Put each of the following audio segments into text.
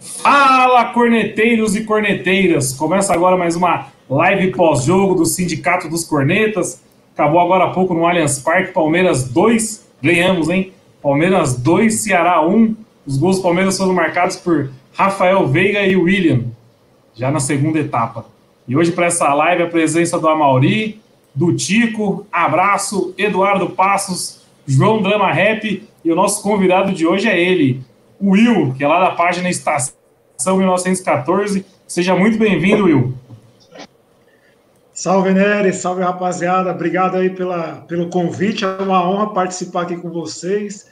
Fala, corneteiros e corneteiras! Começa agora mais uma live pós-jogo do Sindicato dos Cornetas. Acabou agora há pouco no Allianz Parque, Palmeiras 2, ganhamos, hein? Palmeiras 2, Ceará 1. Os gols do Palmeiras foram marcados por Rafael Veiga e William, já na segunda etapa. E hoje, para essa live, a presença do Amauri, do Tico, abraço, Eduardo Passos, João Drama Rap e o nosso convidado de hoje é ele, Will, que é lá da página Estação 1914. Seja muito bem-vindo, Will. Salve, Nery, salve, rapaziada. Obrigado aí pela, pelo convite. É uma honra participar aqui com vocês.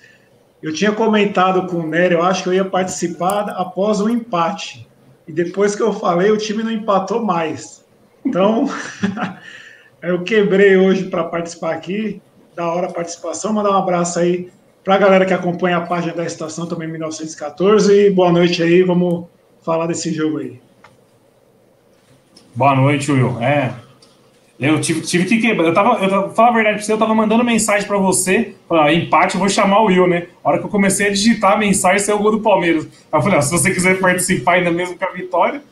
Eu tinha comentado com o Nery, eu acho que eu ia participar após o empate. E depois que eu falei, o time não empatou mais. Então, eu quebrei hoje para participar aqui. Da hora a participação. Mandar um abraço aí para a galera que acompanha a página da estação também 1914 e boa noite aí, vamos falar desse jogo aí. Boa noite, Will. É, eu tive, tive que quebrar. Eu tava, eu falar a verdade pra você, eu tava mandando mensagem para você, pra empate, eu vou chamar o Will, né? A hora que eu comecei a digitar a mensagem, saiu o gol do Palmeiras. Aí eu falei, ó, se você quiser participar ainda mesmo com a vitória,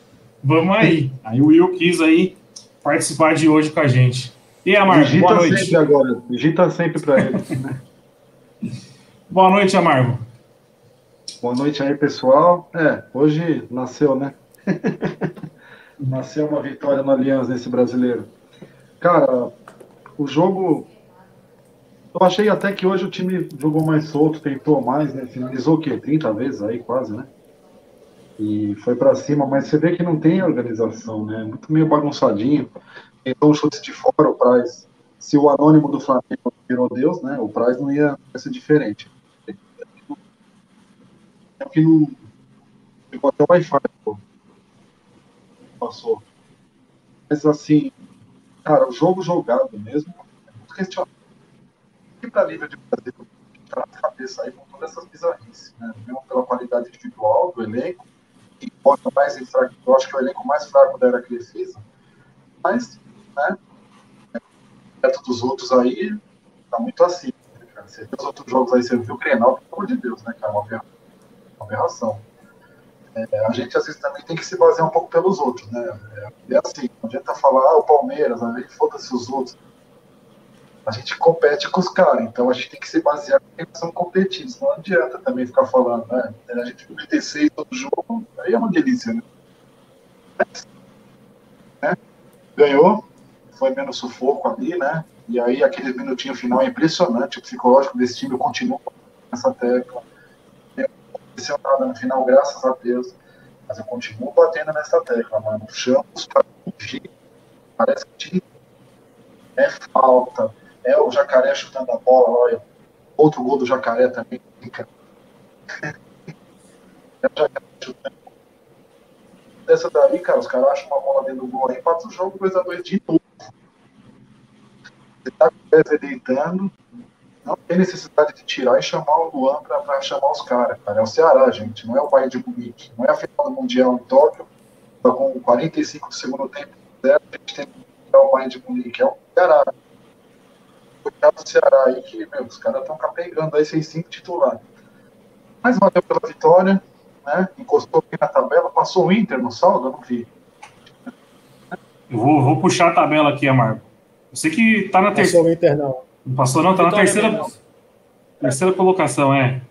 vamos aí. Aí o Will quis aí participar de hoje com a gente. E aí, Marcos, boa noite. sempre agora, digita sempre para ele. Boa noite, Amargo. Boa noite aí, pessoal. É, hoje nasceu, né? nasceu uma vitória no Aliança nesse brasileiro. Cara, o jogo. Eu achei até que hoje o time jogou mais solto, tentou mais, né? Finalizou o quê? 30 vezes aí, quase, né? E foi para cima, mas você vê que não tem organização, né? Muito meio bagunçadinho. Tentou um chute de fora, o Praz. Se o anônimo do Flamengo virou Deus, né? O Praz não ia ser diferente que não. Pegou até o Wi-Fi, pô. Passou. Mas assim, cara, o jogo jogado mesmo é muito questionável. E para nível de Brasil, tá na cabeça aí com todas essas bizarrices, né? Mesmo pela qualidade individual do elenco, que importa mais em fraco, eu acho que é o elenco mais fraco da era Crefisa, mas, né, perto dos outros aí, tá muito assim. Né, cara? Você viu os outros jogos aí, você viu o Grenal, pelo amor de Deus, né, cara? Uma aberração. É, a gente às vezes também tem que se basear um pouco pelos outros, né? É, é assim, não adianta falar, ah, o Palmeiras, a gente foda-se os outros. A gente compete com os caras, então a gente tem que se basear em quem são competidos. Não adianta também ficar falando, né? A gente 36 todo jogo, aí é uma delícia, né? Mas, né? Ganhou, foi menos sufoco ali, né? E aí aquele minutinho final é impressionante, o psicológico desse time continua nessa tecla aconteceu nada no final, graças a Deus. Mas eu continuo batendo nessa tecla, mano. Chamos para fugir. Parece que é falta. É o jacaré chutando a bola, olha. Outro gol do jacaré também. é o jacaré chutando. Dessa daí, cara, os caras acham uma bola dentro do gol aí, passa o jogo 2x2 de novo. Você tá com o pé deitando, não tem necessidade de tirar e chamar o Luan para chamar os caras, cara. É o Ceará, gente, não é o Bayern de Munique. Não é a final do Mundial em Tóquio, tá com 45 do segundo tempo, zero, a gente tem que tirar o Bayern de Munique. É o Ceará. Cuidado do Ceará aí, que, meu, os caras estão capengando aí, sem cinco titular. Mas valeu pela vitória, né? Encostou aqui na tabela, passou o Inter no saldo, eu não vi. Eu vou, vou puxar a tabela aqui, Amargo. Eu sei que tá na terceira. Passou o Inter, não. Não passou, não? Tá na terceira, terceira colocação, é.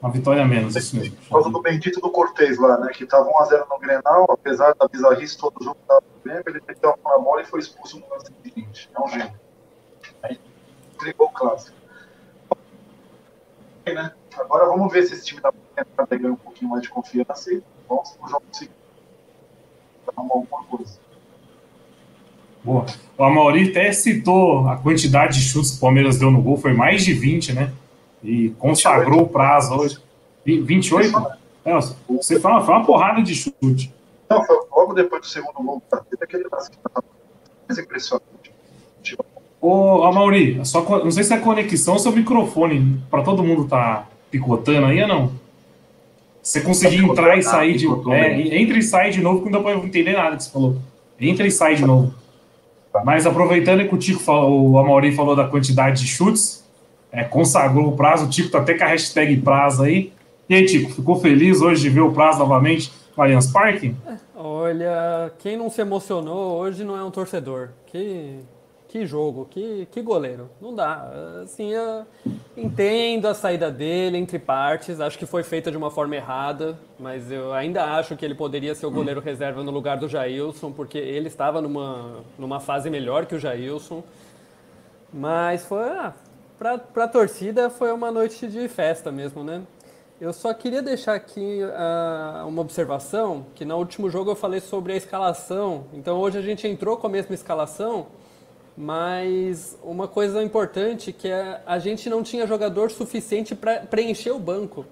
Uma vitória a menos, isso mesmo. Por causa do bendito do Cortez lá, né? Que tava 1x0 no Grenal, apesar da bizarrice todo o jogo tava bem, ele meteu a bola e foi expulso no lance seguinte. É um gênio. Aí entregou o clássico. Né? Agora vamos ver se esse time da entrada ganha um pouquinho mais de confiança e vamos pro jogo seguinte. Arrumar alguma coisa. Boa. O Amauri até citou a quantidade de chutes que o Palmeiras deu no gol, foi mais de 20, né? E consagrou o prazo hoje. 28? É, você fala, foi uma porrada de chute. Não, foi logo depois do segundo gol teve aquele lance que tava mais impressionante. Ô, Amauri, só, não sei se é conexão ou seu microfone, para todo mundo tá picotando aí ou não? Você conseguir entrar e sair de. É, entra e sai de novo, que não dá pra entender nada que você falou. Entra e sai de novo. Mas aproveitando que o Tico falou, o Amauri falou da quantidade de chutes, é, consagrou o prazo, o Tico tá até com a hashtag prazo aí. E aí, Tico, ficou feliz hoje de ver o prazo novamente no Allianz Parque? Olha, quem não se emocionou hoje não é um torcedor. Que que jogo, que, que goleiro. Não dá. Assim, entendo a saída dele entre partes. Acho que foi feita de uma forma errada, mas eu ainda acho que ele poderia ser o goleiro reserva no lugar do Jailson, porque ele estava numa, numa fase melhor que o Jailson. Mas foi. Ah, para a torcida foi uma noite de festa mesmo, né? Eu só queria deixar aqui uh, uma observação, que no último jogo eu falei sobre a escalação. Então hoje a gente entrou com a mesma escalação, mas uma coisa importante que é a gente não tinha jogador suficiente para preencher o banco.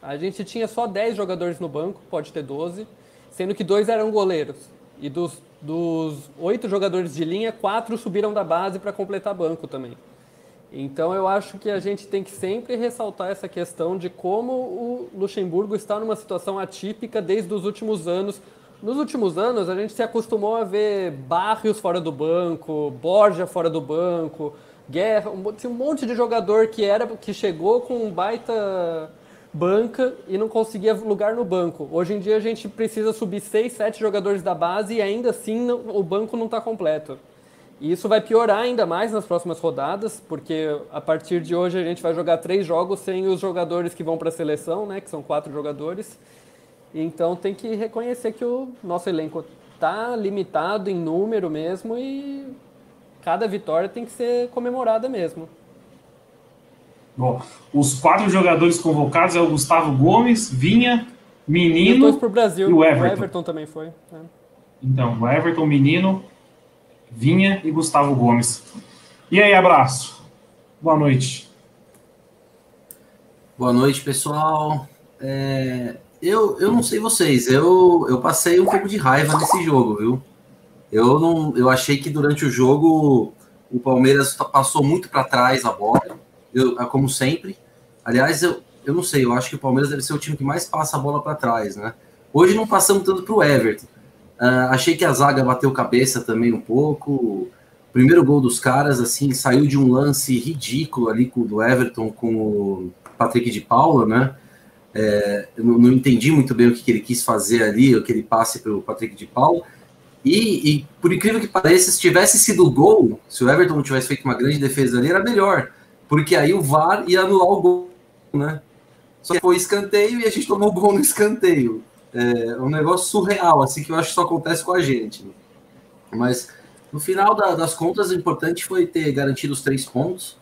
A gente tinha só 10 jogadores no banco, pode ter 12, sendo que dois eram goleiros. E dos, dos oito jogadores de linha, quatro subiram da base para completar banco também. Então eu acho que a gente tem que sempre ressaltar essa questão de como o Luxemburgo está numa situação atípica desde os últimos anos, nos últimos anos, a gente se acostumou a ver Barrios fora do banco, Borja fora do banco, Guerra, um, um monte de jogador que era que chegou com um baita banca e não conseguia lugar no banco. Hoje em dia a gente precisa subir seis, sete jogadores da base e ainda assim não, o banco não está completo. E isso vai piorar ainda mais nas próximas rodadas, porque a partir de hoje a gente vai jogar três jogos sem os jogadores que vão para a seleção, né, que são quatro jogadores. Então tem que reconhecer que o nosso elenco está limitado em número mesmo e cada vitória tem que ser comemorada mesmo. Bom, os quatro jogadores convocados é o Gustavo Gomes, Vinha, Menino e, Brasil. e o Everton. O Everton também foi. É. Então, o Everton, Menino, Vinha e Gustavo Gomes. E aí, abraço. Boa noite. Boa noite, pessoal. É, eu, eu não sei vocês, eu, eu passei um pouco de raiva nesse jogo, viu? Eu não, eu achei que durante o jogo o Palmeiras passou muito para trás a bola, eu, é como sempre. Aliás, eu, eu não sei, eu acho que o Palmeiras deve ser o time que mais passa a bola para trás, né? Hoje não passamos tanto para o Everton. Uh, achei que a zaga bateu cabeça também um pouco. Primeiro gol dos caras, assim, saiu de um lance ridículo ali com, do Everton com o Patrick de Paula, né? É, eu não, não, entendi muito bem o que, que, ele quis fazer ali, o que ele passe para o Patrick de Paulo. E, e, por incrível que pareça, se tivesse sido gol, se o Everton não tivesse feito uma grande defesa ali, era melhor. Porque aí o VAR ia anular o gol, né? Só que foi escanteio e a gente tomou gol no escanteio. É um negócio surreal, assim, que eu acho que só acontece com a gente. Né? Mas no final da, das contas, o importante foi ter garantido os três pontos.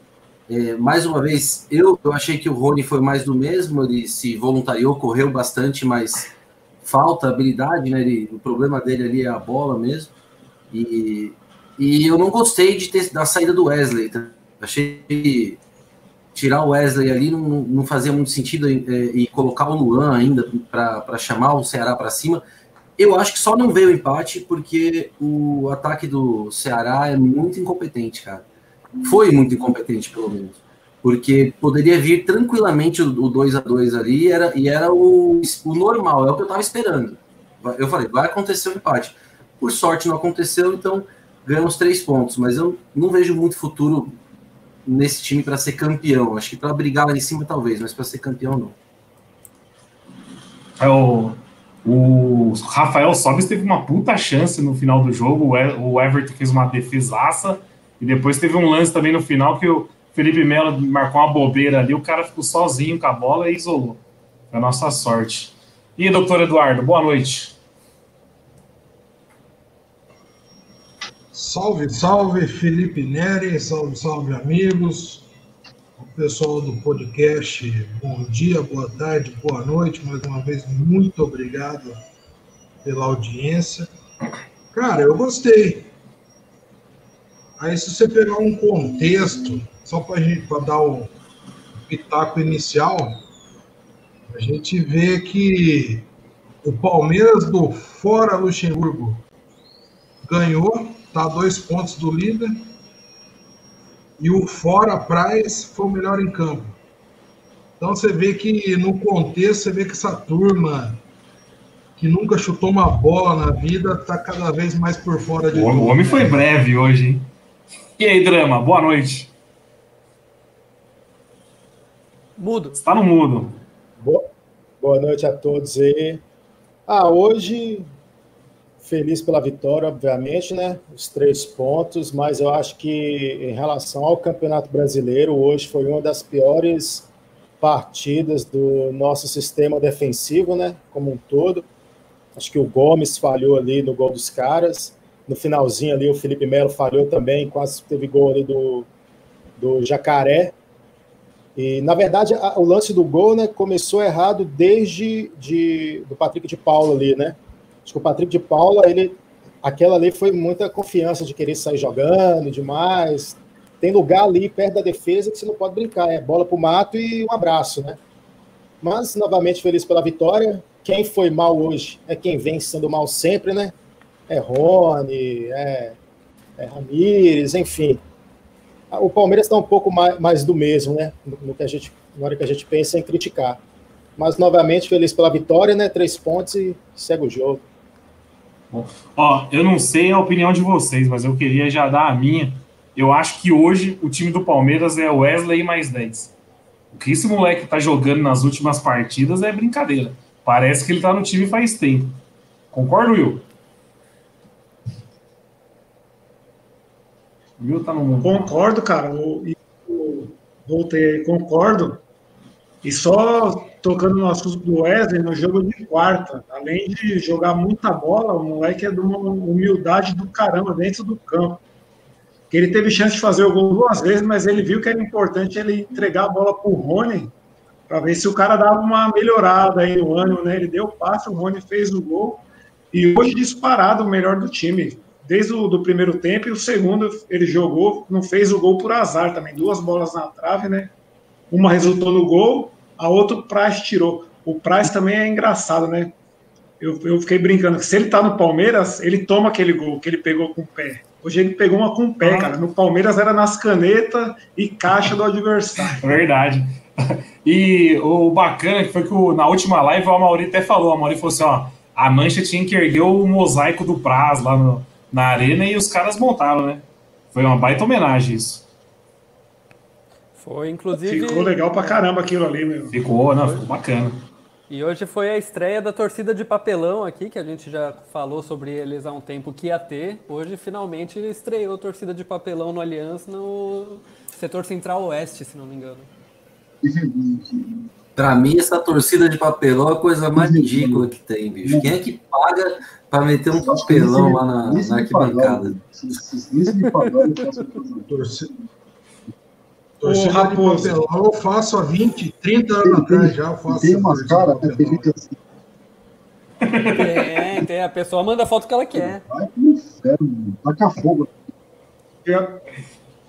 É, mais uma vez, eu, eu achei que o Rony foi mais do mesmo, ele se voluntariou, correu bastante, mas falta habilidade, né? Ele, o problema dele ali é a bola mesmo. E, e eu não gostei de ter, da saída do Wesley. Tá? Achei que tirar o Wesley ali não, não fazia muito sentido é, e colocar o Luan ainda para chamar o Ceará para cima. Eu acho que só não veio o empate porque o ataque do Ceará é muito incompetente, cara foi muito incompetente, pelo menos. Porque poderia vir tranquilamente o 2 a 2 ali e era, e era o, o normal, é o que eu estava esperando. Eu falei, vai acontecer o um empate. Por sorte não aconteceu, então ganhamos três pontos. Mas eu não vejo muito futuro nesse time para ser campeão. Acho que para brigar lá em cima, talvez, mas para ser campeão, não. É o, o Rafael Sobis teve uma puta chance no final do jogo. O Everton fez uma defesaça e depois teve um lance também no final que o Felipe Melo marcou uma bobeira ali, o cara ficou sozinho com a bola e isolou. É a nossa sorte. E doutor Eduardo, boa noite. Salve, salve, Felipe Neri, salve, salve, amigos. O pessoal do podcast, bom dia, boa tarde, boa noite. Mais uma vez, muito obrigado pela audiência. Cara, eu gostei. Aí, se você pegar um contexto, só para dar o pitaco inicial, a gente vê que o Palmeiras do Fora Luxemburgo ganhou, está a dois pontos do líder. E o Fora Praz foi o melhor em campo. Então você vê que no contexto, você vê que essa turma que nunca chutou uma bola na vida está cada vez mais por fora de O, o homem foi breve hoje, hein? E aí, Drama, boa noite. Mudo. Está no mudo. Boa, boa noite a todos aí. Ah, hoje, feliz pela vitória, obviamente, né? Os três pontos, mas eu acho que em relação ao Campeonato Brasileiro, hoje foi uma das piores partidas do nosso sistema defensivo, né? Como um todo. Acho que o Gomes falhou ali no gol dos caras. No finalzinho ali, o Felipe Melo falhou também, quase teve gol ali do, do Jacaré. E, na verdade, a, o lance do gol né, começou errado desde de, do Patrick de Paula ali, né? Acho que o Patrick de Paula, ele, aquela ali foi muita confiança de querer sair jogando demais. Tem lugar ali perto da defesa que você não pode brincar, é bola pro mato e um abraço, né? Mas, novamente, feliz pela vitória. Quem foi mal hoje é quem vem sendo mal sempre, né? É Rony, é, é Ramires, enfim o Palmeiras está um pouco mais, mais, do mesmo, né? No, que a gente, na hora que a gente pensa em criticar. Mas, novamente, feliz pela vitória, né? Três pontos e segue o jogo. Ó, eu não sei a opinião de vocês, mas eu queria já dar a minha. Eu acho que hoje o time do Palmeiras é Wesley mais 10. O que esse moleque tá jogando nas últimas partidas é brincadeira. Parece que ele tá no time faz tempo. Concordo, Will? Viu? Tá no... Concordo, cara. Eu, eu, voltei, concordo. E só tocando no assunto do Wesley, no jogo de quarta, além de jogar muita bola, o moleque é de uma humildade do caramba dentro do campo. Que ele teve chance de fazer o gol duas vezes, mas ele viu que era importante ele entregar a bola para o Rony, para ver se o cara dava uma melhorada aí no ânimo, né? Ele deu o passe, o Rony fez o gol, e hoje disparado o melhor do time desde o do primeiro tempo e o segundo ele jogou, não fez o gol por azar também, duas bolas na trave, né? Uma resultou no gol, a outra o Praz tirou. O Praz também é engraçado, né? Eu, eu fiquei brincando que se ele tá no Palmeiras, ele toma aquele gol que ele pegou com o pé. Hoje ele pegou uma com o pé, cara. No Palmeiras era nas canetas e caixa do adversário. Verdade. E o bacana que foi que o, na última live o Amaury até falou, o Amaury falou assim, ó, a Mancha tinha que erguer o mosaico do Praz lá no, na arena e os caras montaram, né? Foi uma baita homenagem isso. Foi, inclusive. Ficou legal pra caramba aquilo ali, meu. Ficou, não, ficou bacana. E hoje foi a estreia da torcida de papelão aqui, que a gente já falou sobre eles há um tempo que ia ter. Hoje finalmente estreou a torcida de papelão no Aliança no setor central oeste, se não me engano. Pra mim, essa torcida de papelão é a coisa mais ridícula que tem, bicho. Quem é que paga para meter um papelão lá na, na arquibancada. Torcida Raposo. de papelão eu faço há 20, 30 anos atrás já. Eu faço tem umas caras assim. Tem, tem. A pessoa manda a foto que ela quer. Vai pro inferno, taca fogo.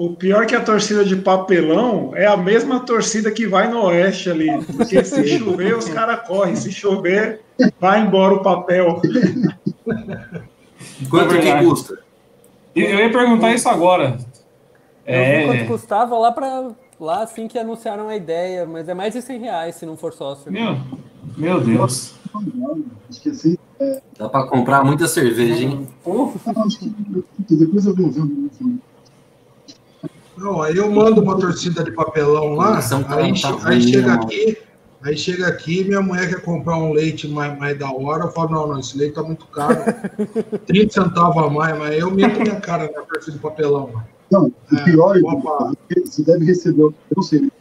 O pior que a torcida de papelão é a mesma torcida que vai no oeste ali. Porque se chover, os caras correm. Se chover, vai embora o papel. Quanto é que custa? Eu ia perguntar isso agora. Eu é... quanto custava lá para lá assim que anunciaram a ideia, mas é mais de 100 reais se não for sócio. Meu, meu Deus. Esqueci. Dá para comprar muita cerveja, hein? Depois eu vou ver não, aí eu mando uma torcida de papelão lá, aí, tá aí chega aqui, Aí chega aqui, minha mulher quer comprar um leite mais, mais da hora. Eu falo, não, não, esse leite tá muito caro. 30 centavos a mais, mas eu meto minha cara na perfil do papelão. Não, o é, pior é que você deve receber, eu não sei.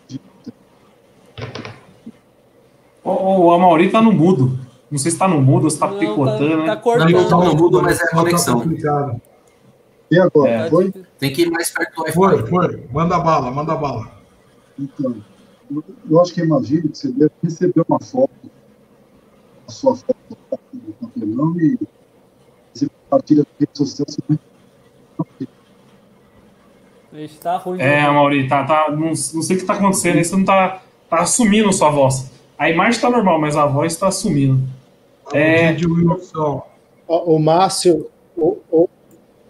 O, o Amauri tá no mudo. Não sei se tá no mudo ou se tá não, picotando, tá, né? Tá cortando. Não, tá no mudo, mas é a tá conexão. Tá e agora? É. Foi? Tem que ir mais perto do Wi-Fi. Foi, foi. Manda bala, manda bala. Então eu acho que imagino que você deve receber uma foto, a sua foto do papelão e você compartilha nas redes sociais. Está ruim. É, Mauri, tá, tá, não, não sei o que está acontecendo, isso não está tá assumindo sua voz. A imagem tá normal, mas a voz tá sumindo. É... De Wilson. O, o Márcio, o, o,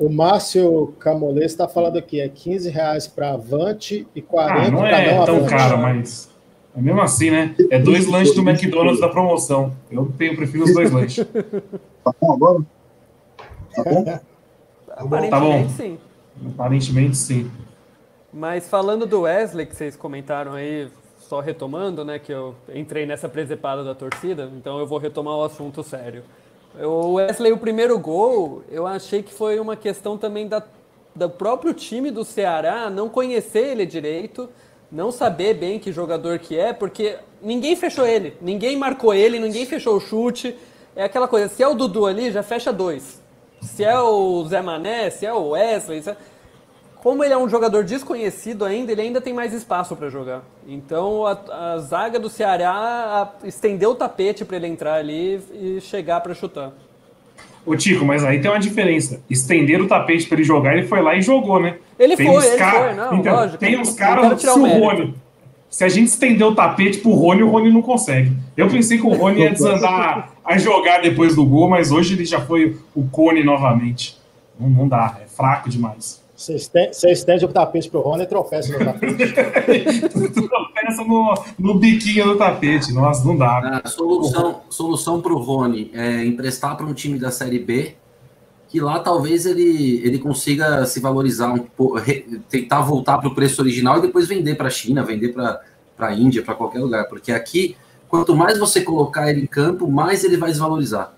o Márcio Camolês está falando aqui, é 15 reais para Avante e 40 ah, não é não tão Avante. caro, mas é mesmo assim, né? É dois lanches do McDonald's da promoção. Eu tenho, prefiro os dois lanches. Tá bom agora? Tá bom? Aparentemente tá bom. sim. Aparentemente sim. Mas falando do Wesley, que vocês comentaram aí, só retomando, né, que eu entrei nessa presepada da torcida, então eu vou retomar o assunto sério. O Wesley, o primeiro gol, eu achei que foi uma questão também da, do próprio time do Ceará não conhecer ele direito, não saber bem que jogador que é, porque ninguém fechou ele, ninguém marcou ele, ninguém fechou o chute. É aquela coisa, se é o Dudu ali, já fecha dois. Se é o Zé Mané, se é o Wesley, é... como ele é um jogador desconhecido ainda, ele ainda tem mais espaço para jogar. Então a, a, zaga do Ceará estendeu o tapete para ele entrar ali e chegar para chutar. Ô Tico, mas aí tem uma diferença. Estender o tapete para ele jogar, ele foi lá e jogou, né? Ele tem foi, ele cara... foi, não, então, lógico. Tem uns caras, se o Rony, se a gente estender o tapete pro Rony, o Rony não consegue. Eu pensei que o Rony ia desandar a jogar depois do gol, mas hoje ele já foi o cone novamente. Não, não dá, é fraco demais. Você estende, você estende o tapete pro Rony e tropeça no tapete. tropeça no, no biquinho do tapete. Nossa, não dá. A solução, solução pro Rony é emprestar para um time da Série B que lá talvez ele, ele consiga se valorizar um tentar voltar para o preço original e depois vender para a China, vender para a Índia, para qualquer lugar. Porque aqui, quanto mais você colocar ele em campo, mais ele vai desvalorizar.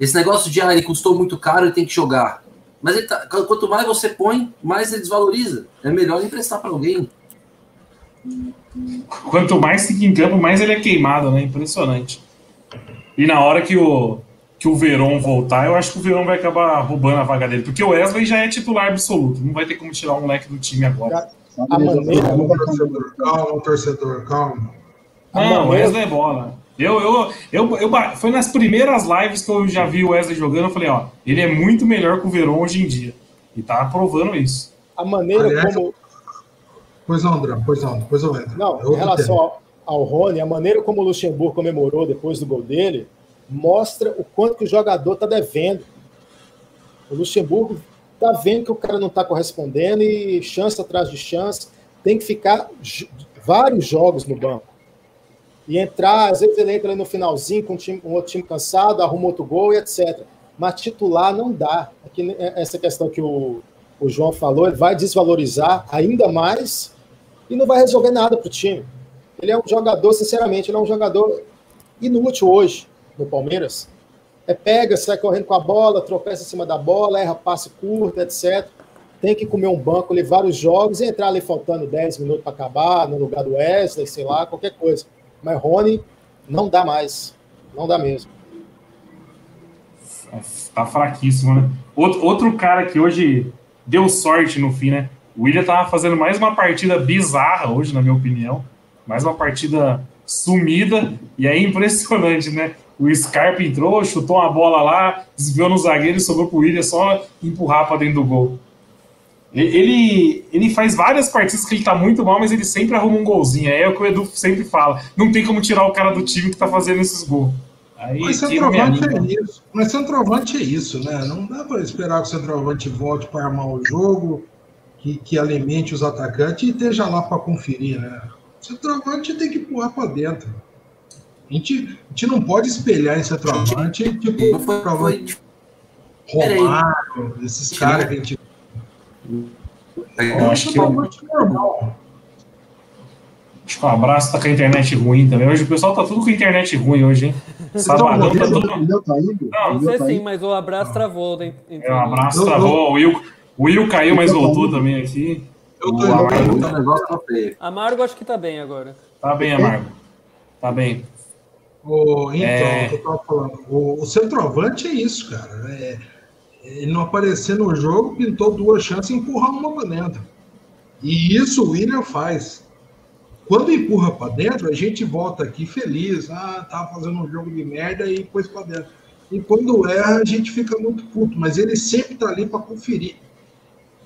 Esse negócio de, ah, ele custou muito caro, ele tem que jogar. Mas tá, quanto mais você põe, mais ele desvaloriza. É melhor emprestar para alguém. Quanto mais fica em campo, mais ele é queimado, né? Impressionante. E na hora que o, que o Verón voltar, eu acho que o Verón vai acabar roubando a vaga dele, porque o Wesley já é titular absoluto, não vai ter como tirar o moleque do time agora. A maneira... Calma, torcedor, calma, torcedor, calma. Não, o Wesley é bola. Eu, eu, eu, eu, foi nas primeiras lives que eu já vi o Wesley jogando, eu falei, ó, ele é muito melhor que o Verón hoje em dia. E tá provando isso. A maneira Aliás, como. Pois não, André, pois não, depois eu entro. Não, eu em relação ao, ao Rony, a maneira como o Luxemburgo comemorou depois do gol dele, mostra o quanto que o jogador está devendo. O Luxemburgo está vendo que o cara não está correspondendo e chance atrás de chance, tem que ficar vários jogos no banco. E entrar, às vezes ele entra no finalzinho com um, time, um outro time cansado, arruma outro gol e etc. Mas titular não dá. Aqui, é, essa questão que o, o João falou, ele vai desvalorizar ainda mais e não vai resolver nada para o time. Ele é um jogador, sinceramente, ele é um jogador inútil hoje no Palmeiras, é pega, sai correndo com a bola, tropeça em cima da bola, erra passe curto, etc. Tem que comer um banco, levar os jogos e entrar ali faltando 10 minutos para acabar, no lugar do Wesley, sei lá, qualquer coisa. Mas Rony não dá mais. Não dá mesmo. Tá fraquíssimo, né? Outro, outro cara que hoje deu sorte no fim, né? O William tava fazendo mais uma partida bizarra hoje, na minha opinião. Mais uma partida sumida. E é impressionante, né? O Scarpa entrou, chutou uma bola lá, desviou no zagueiro e sobrou pro William só empurrar para dentro do gol. Ele, ele faz várias partidas que ele tá muito mal, mas ele sempre arruma um golzinho. É o que o Edu sempre fala. Não tem como tirar o cara do time que tá fazendo esses gols. Aí, mas centroavante é isso. Mas centroavante é isso, né? Não dá para esperar que o centroavante volte para armar o jogo, que, que alimente os atacantes e esteja lá para conferir, né? O centroavante tem que empurrar para dentro. A gente, a gente não pode espelhar em centroavante, tipo, foi, foi... Romário, esses caras que a gente. Eu acho que. Normal. Acho que o abraço tá com a internet ruim também. Hoje o pessoal tá tudo com a internet ruim hoje, hein? Sabadão tá tudo. Tá não, não sei sim, mas o abraço travou. Hein? É, o abraço travou. O Will, o Will caiu, mas voltou também aqui. Eu tô Amargo, Amargo acho que tá bem agora. Tá bem, Amargo. Tá bem. O, então, é... eu tava falando, o, o, centroavante é isso, cara. É, ele não aparecer no jogo, pintou duas chances e empurrar uma para dentro. E isso o William faz. Quando empurra para dentro, a gente volta aqui feliz. Ah, tá fazendo um jogo de merda e pôs para dentro. E quando erra, a gente fica muito puto. Mas ele sempre tá ali para conferir.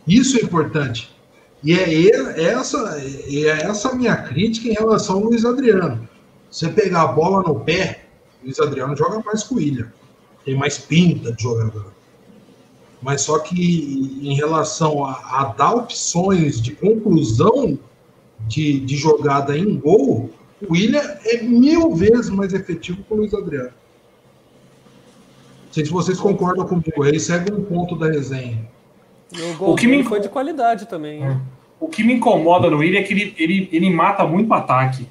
Isso é importante. E é essa, é essa a minha crítica em relação ao Luiz Adriano. Você pegar a bola no pé, o Luiz Adriano joga mais que o William. Tem mais pinta de jogador. Mas só que em relação a, a dar opções de conclusão de, de jogada em gol, o William é mil vezes mais efetivo que o Luiz Adriano. Não sei se vocês concordam comigo. Aí segue um ponto da resenha. o gol O que me- foi de qualidade também. né? O que me incomoda no Willian é que ele, ele, ele mata muito ataque.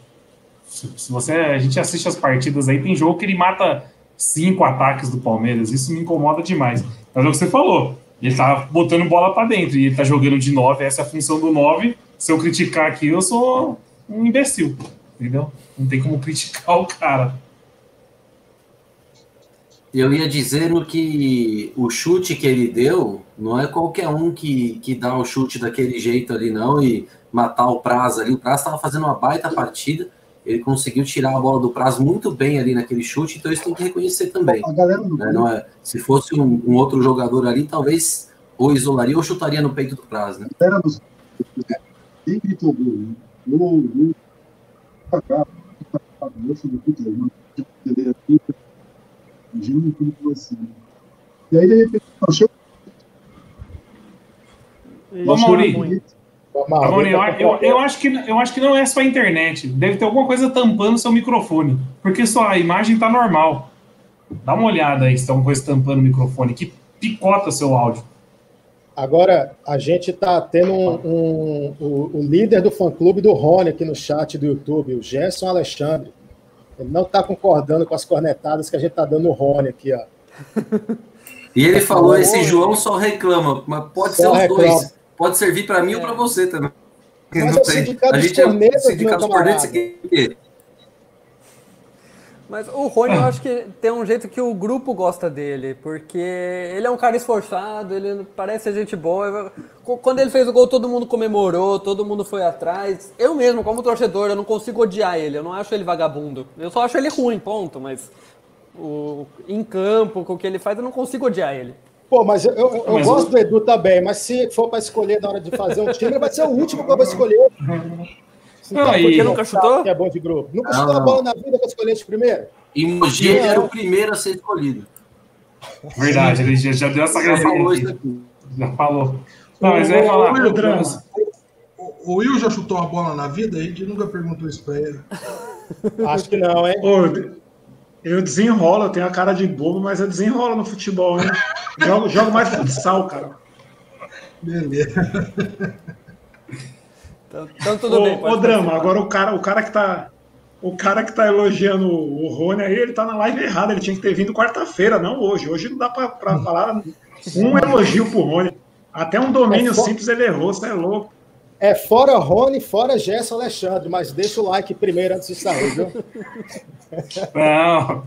Se, se você, a gente assiste as partidas aí, tem jogo que ele mata cinco ataques do Palmeiras. Isso me incomoda demais. Mas é o que você falou. Ele tá botando bola pra dentro e ele tá jogando de 9. Essa é a função do 9. Se eu criticar aqui, eu sou um imbecil. Entendeu? Não tem como criticar o cara. Eu ia dizendo que o chute que ele deu não é qualquer um que, que dá o chute daquele jeito ali, não, e matar o Praz ali. O Praz estava fazendo uma baita partida, ele conseguiu tirar a bola do Praz muito bem ali naquele chute, então isso tem que reconhecer também. A galera do né? Não é, se fosse um, um outro jogador ali, talvez ou isolaria ou chutaria no peito do Praz, né? a galera dos quem gritou gol? Gol, do. E aí, de repente, achou Ô, Mauri, Eu, eu, eu acho que, eu acho que não é só a internet. Deve ter alguma coisa tampando seu microfone. Porque sua imagem tá normal. Dá uma olhada aí se tem alguma coisa tampando o microfone, que picota seu áudio. Agora, a gente está tendo um, um- o, o líder do fã-clube do Rony aqui no chat do YouTube, o Gerson Alexandre. Ele não está concordando com as cornetadas que a gente está dando no Rony aqui, ó. E ele falou: Falou. esse João só reclama, mas pode Só ser os reclama. dois. Pode servir para mim ou para você também. Mas Não é o sindicato a dos gente é sindicato. Mas o Rony, eu acho que tem um jeito que o grupo gosta dele, porque ele é um cara esforçado, ele parece gente boa. Quando ele fez o gol, todo mundo comemorou, todo mundo foi atrás. Eu mesmo, como torcedor, eu não consigo odiar ele, eu não acho ele vagabundo. Eu só acho ele ruim, ponto, mas o, em campo, com o que ele faz, eu não consigo odiar ele. Pô, mas eu, eu- eu Mas gosto o- do Edu também, mas se for para escolher na hora de fazer um time, ele vai ser o último que eu vou escolher. Então, Não, porque nunca chutou? Que é bom de grupo. Nunca Não, chutou a não. bola na vida para escolher esse primeiro? E Mogi ele era o primeiro a ser escolhido. Verdade, ele já, já deu essa Já resenha falou isso aqui. aqui. Já falou. Não, mas eu ia falar. Will, drama. O, o Will já chutou uma bola na vida? A gente nunca perguntou isso pra ele. Acho que não, hein? Ô, eu desenrolo, eu tenho a cara de bobo, mas eu desenrolo no futebol, hein? Jogo, jogo mais futsal, cara. Beleza. Então, então tudo ô, bem. ô, Drama, agora o cara, o cara que tá. O cara que tá elogiando o Rony aí, ele tá na live errada. Ele tinha que ter vindo quarta-feira, não hoje. Hoje não dá pra, pra falar um elogio pro Rony. Até um domínio É simples ele errou, você é louco. É fora Rony, fora Gerson Alexandre, mas deixa o like primeiro antes de sair, viu? Não.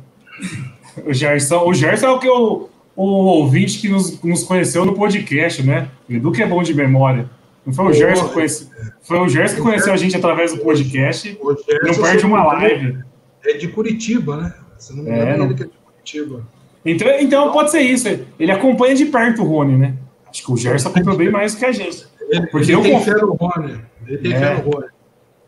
O Gerson, o Gerson é o que o, o ouvinte que nos, nos conheceu no podcast, né? O Edu que é bom de memória. Não foi o Gerson que conheceu. Foi o Gerson que conheceu a gente através do podcast. O Gerson, Não perde uma live. É de Curitiba, né? Se não me É, engano, não- ele que é de Curitiba. Então, então pode ser isso. Ele acompanha de perto o Rony, né? Acho que o Gerson acompanha bem mais do que a gente. Ele, Porque ele eu tem fé no Rony. Ele tem É. fé no Rony.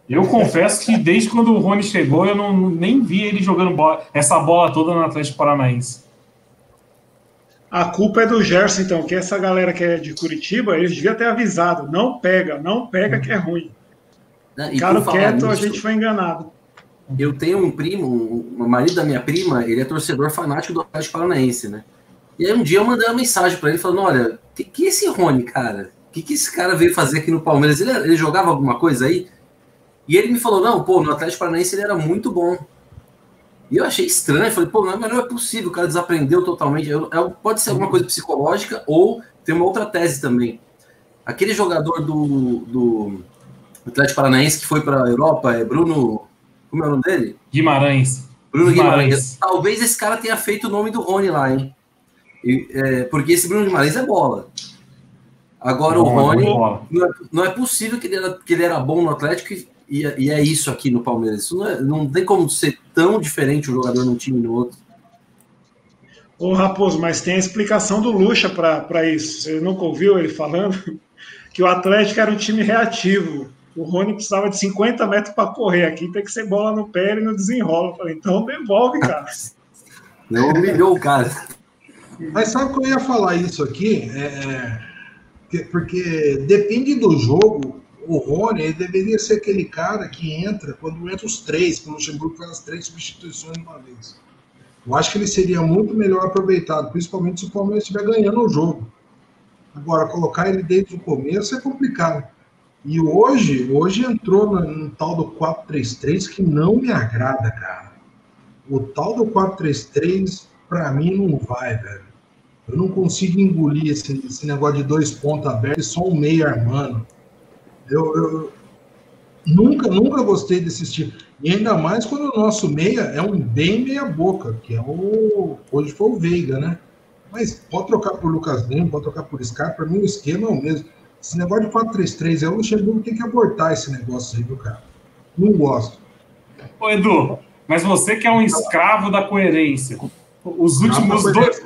Eu confesso que desde quando o Rony chegou, eu não, nem vi ele jogando bola, essa bola toda no Atlético Paranaense. A culpa é do Gerson, então, que essa galera que é de Curitiba, eles deviam ter avisado. Não pega, não pega que é ruim. Ficaram por falar quieto, a nisso, gente foi enganado. Eu tenho um primo, um- o marido da minha prima, ele é torcedor fanático do Atlético Paranaense, né? E aí um dia eu mandei uma mensagem pra ele falando: olha, o que, que é esse Rony, cara? O que, que esse cara veio fazer aqui no Palmeiras? Ele, ele jogava alguma coisa aí? E ele me falou: não, pô, no Atlético Paranaense ele era muito bom. E eu achei estranho, eu falei, pô, mas não é possível, o cara desaprendeu totalmente. Eu- é- pode ser alguma coisa psicológica ou tem uma outra tese também. Aquele jogador do, do Atlético Paranaense que foi para a Europa, é Bruno. Como é o nome dele? Guimarães. Bruno Guimarães. Guimarães. Talvez esse cara tenha feito o nome do Rony lá, hein? E, é, porque esse Bruno Guimarães é bola. Agora o Bom, Rony, bola. não é, não é possível que ele, era, que ele era bom no Atlético e, e é- e é isso aqui no Palmeiras. Isso não, é- não tem como ser tão diferente um jogador num time e no outro. Ô, Raposo, mas tem a explicação do Lucha para isso. Você nunca ouviu ele falando que o Atlético era um time reativo. o Rony precisava de 50 metros para correr. Aqui tem que ser bola no pé e não desenrola. Eu falei, então devolve, cara. Não humilhou o cara. Mas sabe que eu ia falar isso aqui? É, é, porque depende do jogo. O Rony deveria ser aquele cara que entra quando entra os três, quando o Luxemburgo faz as três substituições de uma vez. Eu acho que ele seria muito melhor aproveitado, principalmente se o Palmeiras estiver ganhando o jogo. Agora, colocar ele desde o começo é complicado. E hoje, hoje entrou no, no tal do 4-3-3 que não me agrada, cara. O tal do 4-3-3, para mim, não vai, velho. Eu não consigo engolir esse, esse negócio de dois pontos abertos e só um meio armando. Eu, eu, nunca, nunca gostei desse estilo. E ainda mais quando o nosso meia é um bem meia-boca, que é o. Hoje foi o Veiga, né? Mas pode trocar por Lucas Lima, pode trocar por Scar, para mim o esquema é o mesmo. Esse negócio de 4-3-3 é o Luxemburgo tem que abortar esse negócio aí, viu, cara? Não gosto. Ô, Edu, mas você que é um escravo da coerência. Os últimos, dois,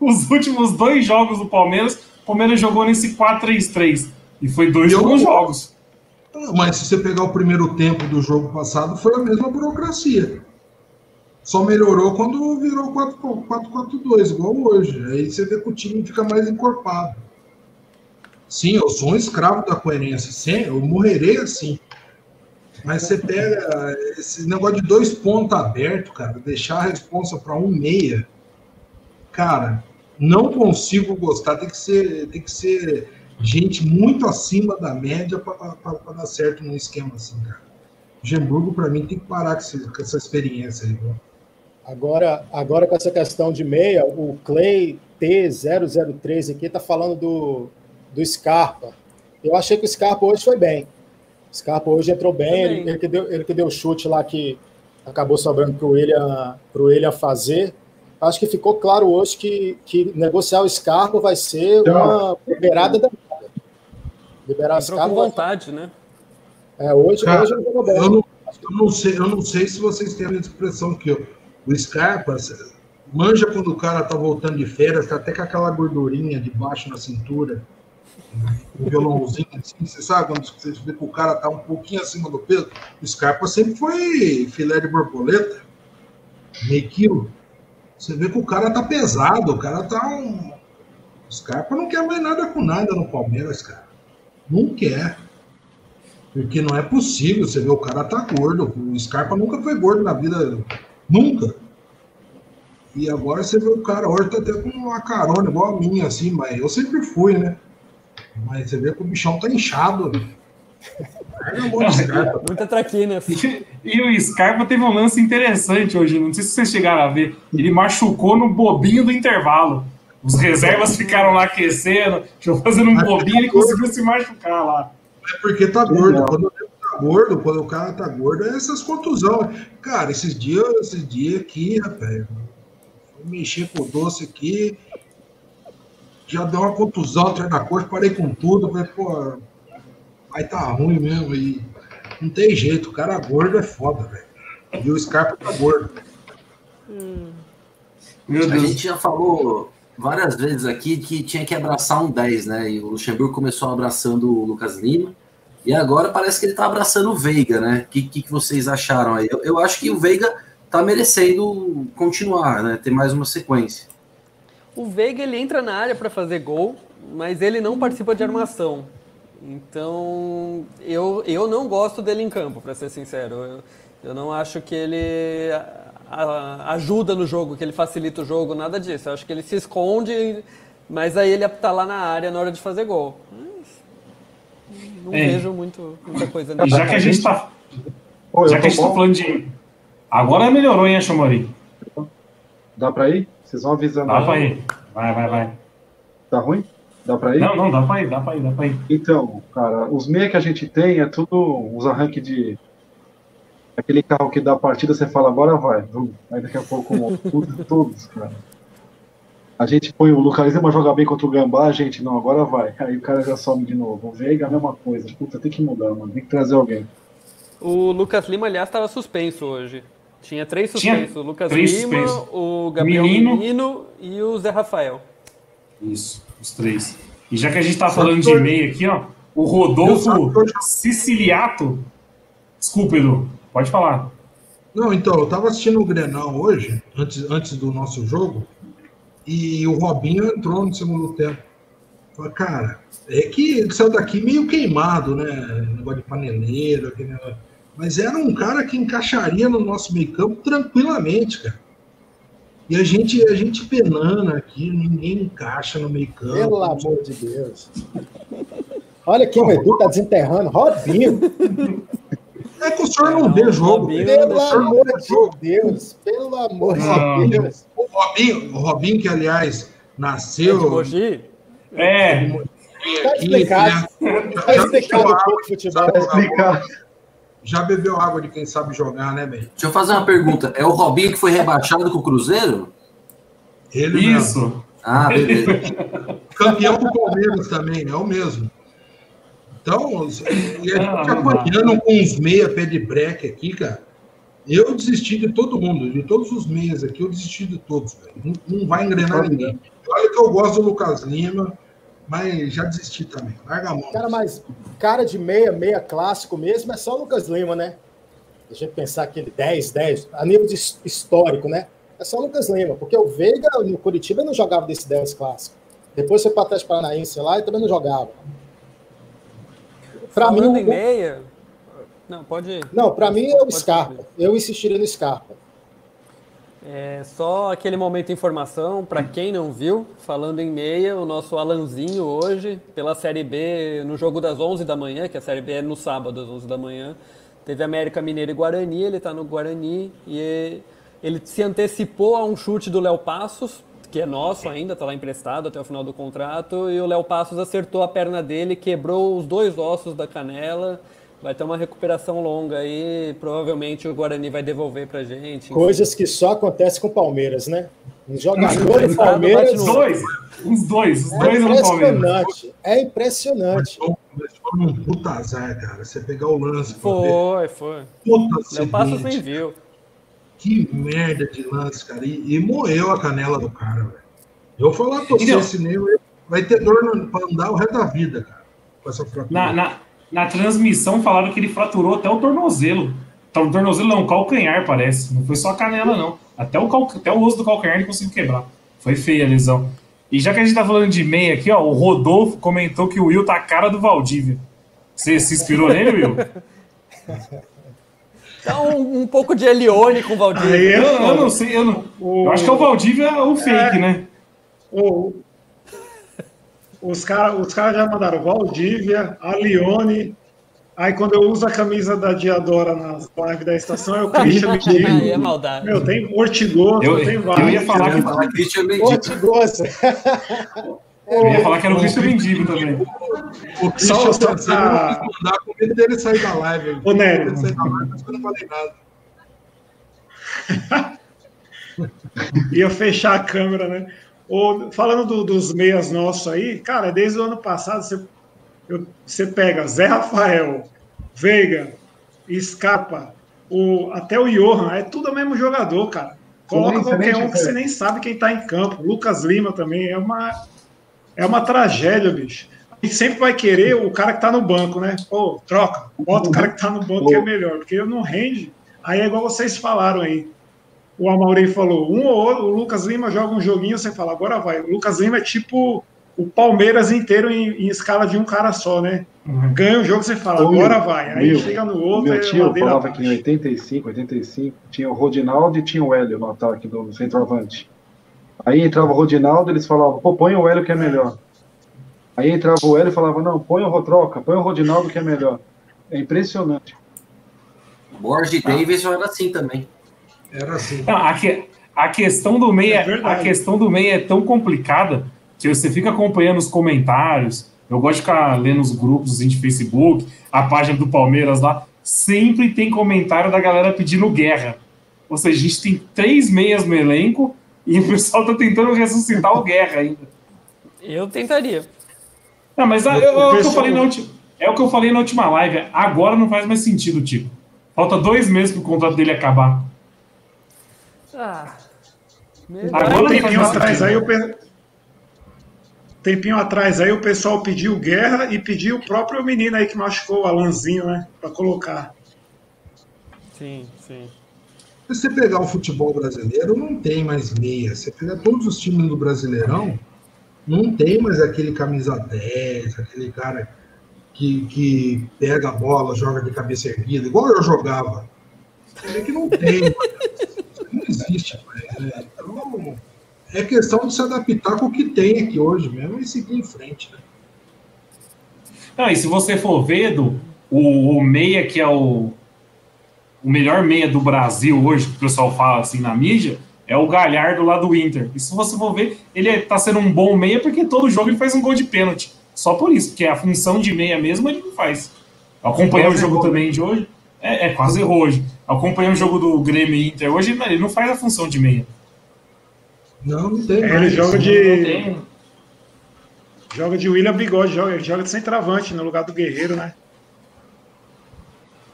os últimos dois jogos do Palmeiras, o Palmeiras jogou nesse 4-3-3. E foi dois Eu- bons jogos. Mas se você pegar o primeiro tempo do jogo passado, foi a mesma burocracia. Só melhorou quando virou 4-4-2, igual hoje. Aí você vê que o time fica mais encorpado. Sim, eu sou um escravo da coerência. Sim, eu morrerei assim. Mas você pega esse negócio de dois pontos abertos, cara, deixar a responsa para um meia, cara, não consigo gostar. Tem que ser, tem que ser gente muito acima da média para dar certo num esquema assim, cara. Gemburgo, para mim, tem que parar com, esse- com essa experiência aí. viu? Agora, agora com essa questão de meia, o Clay T003 aqui está falando do, do Scarpa. Eu achei que o Scarpa hoje foi bem. O Scarpa hoje entrou bem, ele, ele que deu, ele que deu o chute lá que acabou sobrando para o William, pro William fazer. Acho que ficou claro hoje que, que negociar o Scarpa vai ser uma liberada da Liberar o Entrou com Scarpa. vontade, né? É, hoje, Cara, hoje jogou bem. Eu não, eu não sei, eu não sei se vocês têm a mesma expressão que eu. O Scarpa manja quando o cara tá voltando de férias, tá até com aquela gordurinha de baixo na cintura, um violãozinho assim, você sabe quando você vê que o cara tá um pouquinho acima do peso? O Scarpa sempre foi filé de borboleta, meio quilo. Você vê que o cara tá pesado, o cara tá um. O Scarpa não quer mais nada com nada no Palmeiras, cara. Não quer. Porque não é possível, você vê, o cara tá gordo. O Scarpa nunca foi gordo na vida. Nunca. E agora você vê o cara hoje tá até com uma carona igual a minha, assim, mas eu sempre fui, né? Mas você vê que o bichão tá inchado. Scarpa. Muita traquina. E, e o Scarpa teve um lance interessante hoje, não sei se vocês chegaram a ver. Ele machucou no bobinho do intervalo. Os reservas ficaram lá aquecendo, fazendo um bobinho, ele conseguiu se machucar lá. É porque tá gordo. Quando tá gordo, quando o cara tá gordo, é essas contusões. Cara, esses dias, esses dias aqui, rapaz, fui mexer com o doce aqui, já deu uma contusão atrás da coxa, parei com tudo, falei, pô, vai tá ruim mesmo. E não tem jeito, o cara gordo é foda, velho. E o Scarpa tá gordo. Meu A gente já falou várias vezes aqui que tinha que abraçar um 10, né? E o Luxemburgo começou abraçando o Lucas Lima. E agora parece que ele tá abraçando o Veiga, né? O que, que, que vocês acharam aí? Eu, eu acho que o Veiga tá merecendo continuar, né? Ter mais uma sequência. O Veiga ele entra na área para fazer gol, mas ele não participa de armação. Então, eu, eu não gosto dele em campo, para ser sincero. Eu, eu não acho que ele a- a- ajuda no jogo, que ele facilita o jogo, nada disso. Eu acho que ele se esconde, mas aí ele tá lá na área na hora de fazer gol. Mas não É. vejo muito, muita coisa nele. já que a gente tá, Pô, já que a gente tá bom. falando de. Agora melhorou, hein, Chamori? Dá pra ir? Vocês vão avisando. Dá pra ir. Vai, vai, vai. Tá ruim? Dá pra ir? Não, não, dá pra ir, dá pra ir, dá pra ir. Então, cara, os meia que a gente tem é tudo uns arranques de. Aquele carro que dá a partida, você fala, agora vai. Aí daqui a pouco, tudo, todos, cara. A gente põe o Lucas Lima jogar bem contra o Gambá, a gente, não, agora vai. Aí o cara já some de novo. O Veiga, a mesma coisa. Puta, tem que mudar, mano. Tem que trazer alguém. O Lucas Lima, aliás, estava suspenso hoje. Tinha três Tinha suspensos. O Lucas Lima, suspensos. o Gabriel Menino. Menino. e o Zé Rafael. Isso, os três. E já que a gente tá falando de meia aqui, ó, O Rodolfo Siciliato. Desculpa, Edu. Pode falar. Não, então, eu tava assistindo o Grenal hoje, antes, antes do nosso jogo, e o Robinho entrou no segundo tempo. Falei, cara, é que ele saiu daqui meio queimado, né? Negócio de paneleiro, aquele negócio. Mas era um cara que encaixaria no nosso meio campo tranquilamente, cara. E a gente, a gente penando aqui, ninguém encaixa no meio campo. Pelo amor de Deus. Olha aqui, o Edu tá desenterrando. Robinho. É que o senhor não vê jogo. Robinho, velho. Pelo não amor de jogo. Deus. Pelo amor Não. de Deus. O Robinho, o Robinho, que aliás É de nasceu. Mogi? É, Tá aqui, explicado. né? Tá explicado um pouco futebol. Pra explicar. Já bebeu água de quem sabe jogar, né, velho? Deixa eu fazer uma pergunta. É o Robinho que foi rebaixado com o Cruzeiro? Ele mesmo. isso. Ah, beleza. Campeão do Palmeiras também, é o mesmo. Então, e a gente Ah, não acompanhando com uns meia pé de breque aqui, cara. Eu desisti de todo mundo, de todos os meias aqui, eu desisti de todos, velho. Não, não vai engrenar ninguém. Olha que eu gosto do Lucas Lima, mas já desisti também. Larga a mão. Cara, mas cara de meia, meia clássico mesmo, é só o Lucas Lima, né? Deixa eu pensar aquele 10, 10, a nível de his- histórico, né? É só o Lucas Lima, porque o Veiga no Curitiba não jogava desse 10 clássico. Depois foi para o Atlético Paranaense lá e também não jogava. Pra mim, em o- meia. Não, pode ir. não, para mim é o Scarpa. subir. Eu insistiria no Scarpa. É, só aquele momento de informação, para quem não viu, falando em meia, o nosso Alanzinho hoje, pela Série B, no jogo das 11 da manhã, que a Série B é no sábado às 11 da manhã, teve América Mineiro e Guarani, ele está no Guarani e ele se antecipou a um chute do Léo Passos, que é nosso ainda, está lá emprestado até o final do contrato, e o Léo Passos acertou a perna dele, quebrou os dois ossos da canela, vai ter uma recuperação longa aí, provavelmente o Guarani vai devolver pra gente. Coisas que só acontecem com o Palmeiras, né? Um jogador do Palmeiras Os dois. Os dois. Os é dois no Palmeiras. impressionante. É impressionante. Mas foi um puta azar, cara. Você pegar o lance. Foi, foi. Puta Passos nem acidente. viu. Que merda de lance, cara. E, e moeu a canela do cara, velho. Eu vou falar pra você, esse nego vai ter dor no, pra andar o resto da vida, cara. Com essa fratura. Na, na, na transmissão falaram que ele fraturou até o tornozelo. Então, o tornozelo não, o calcanhar parece. Não foi só a canela, não. Até o, cal, até o osso do calcanhar ele conseguiu quebrar. Foi feia a lesão. E já que a gente tá falando de meia aqui, ó, o Rodolfo comentou que o Will tá a cara do Valdívia. Você se inspirou nele, Will? Dá um, um pouco de Elione com o Valdir. Aí é Eu, eu não sei, eu, não, O- eu acho que é o Valdívia o fake, né? o- os caras os cara já mandaram Valdívia, a Lione. Aí quando eu uso a camisa da Diadora nas lives da estação, é o Christian Aí é maldade. Meu, tem Ortigoso, Eu- tem eu vários. ia falar que- Fala, Christian te gosta. Eu ia falar que era o Cristo Mendigo também. O Christian Só- só em mandar com medo dele sair da live. Ô, Nélio. Ele sair da live, mas eu não falei nada. ia fechar a câmera, né? Ô, falando do- dos meias nossos aí, cara, desde o ano passado você, eu- você pega Zé Rafael, Veiga, Scarpa, o, até o Johan, é tudo o mesmo jogador, cara. Coloca qualquer um que você nem sabe quem tá em campo. Lucas Lima também é uma, é uma tragédia, bicho. A gente sempre vai querer o cara que tá no banco, né? Pô, troca, bota o cara que tá no banco que é melhor, porque não rende. Aí é igual vocês falaram aí o Amauri falou, um ou outro, o Lucas Lima joga um joguinho, você fala, agora vai. O Lucas Lima é tipo o Palmeiras inteiro em, em escala de um cara só, né? Ganha um jogo, você fala, Ô, agora Will, vai. Aí Will, chega no O outro, meu é tio ladeira falava que em abaixo. 85, 85, tinha o Rodinaldo e tinha o Hélio no ataque do centroavante. Aí entrava o Rodinaldo, eles falavam, pô, põe o Hélio que é melhor. Aí entrava o Hélio e falava, não, põe o Rotroca, põe o Rodinaldo que é melhor. É impressionante. Borges Davis era assim também. Era assim. Não, a, que- a questão do meia, É verdade. a questão do meia é tão complicada que você fica acompanhando os comentários. Eu gosto de ficar lendo os grupos assim, de Facebook, a página do Palmeiras lá. Sempre tem comentário da galera pedindo guerra. Ou seja, a gente tem três meias no elenco e o pessoal tá tentando ressuscitar o guerra ainda. Eu tentaria. Não, mas O eu- é, o eu pessoal- falei na última, é o que eu falei na última live. Agora não faz mais sentido, tipo. Falta dois meses pro contrato dele acabar. Ah. Agora tempinho atrás aí pe- tempinho atrás aí o pessoal pediu guerra e pediu o próprio menino aí que machucou o Alanzinho, né? Pra colocar. Sim, sim. Se você pegar o futebol brasileiro, não tem mais meia. Você pegar todos os times do Brasileirão, não tem mais aquele camisa 10, aquele cara que, que pega a bola, joga de cabeça erguida, igual eu jogava. É que não tem, não existe mais. Né? Então, é questão de se adaptar com o que tem aqui hoje mesmo e seguir em frente. Né? Não, e se você for ver, Edu, o, o meia que é o, o melhor meia do Brasil hoje, que o pessoal fala assim na mídia, é o Galhardo lá do Inter. E se você for ver, ele é, tá sendo um bom meia porque todo jogo ele faz um gol de pênalti. Só por isso, porque a função de meia mesmo ele não faz. Acompanhar o jogo também de hoje. É, é, quase errou hoje. Acompanhando o jogo do Grêmio e Inter hoje, ele não faz a função de meia. Não, não tem. É, ele joga de. Joga de William Bigode, joga, joga de centroavante no lugar do Guerreiro, né?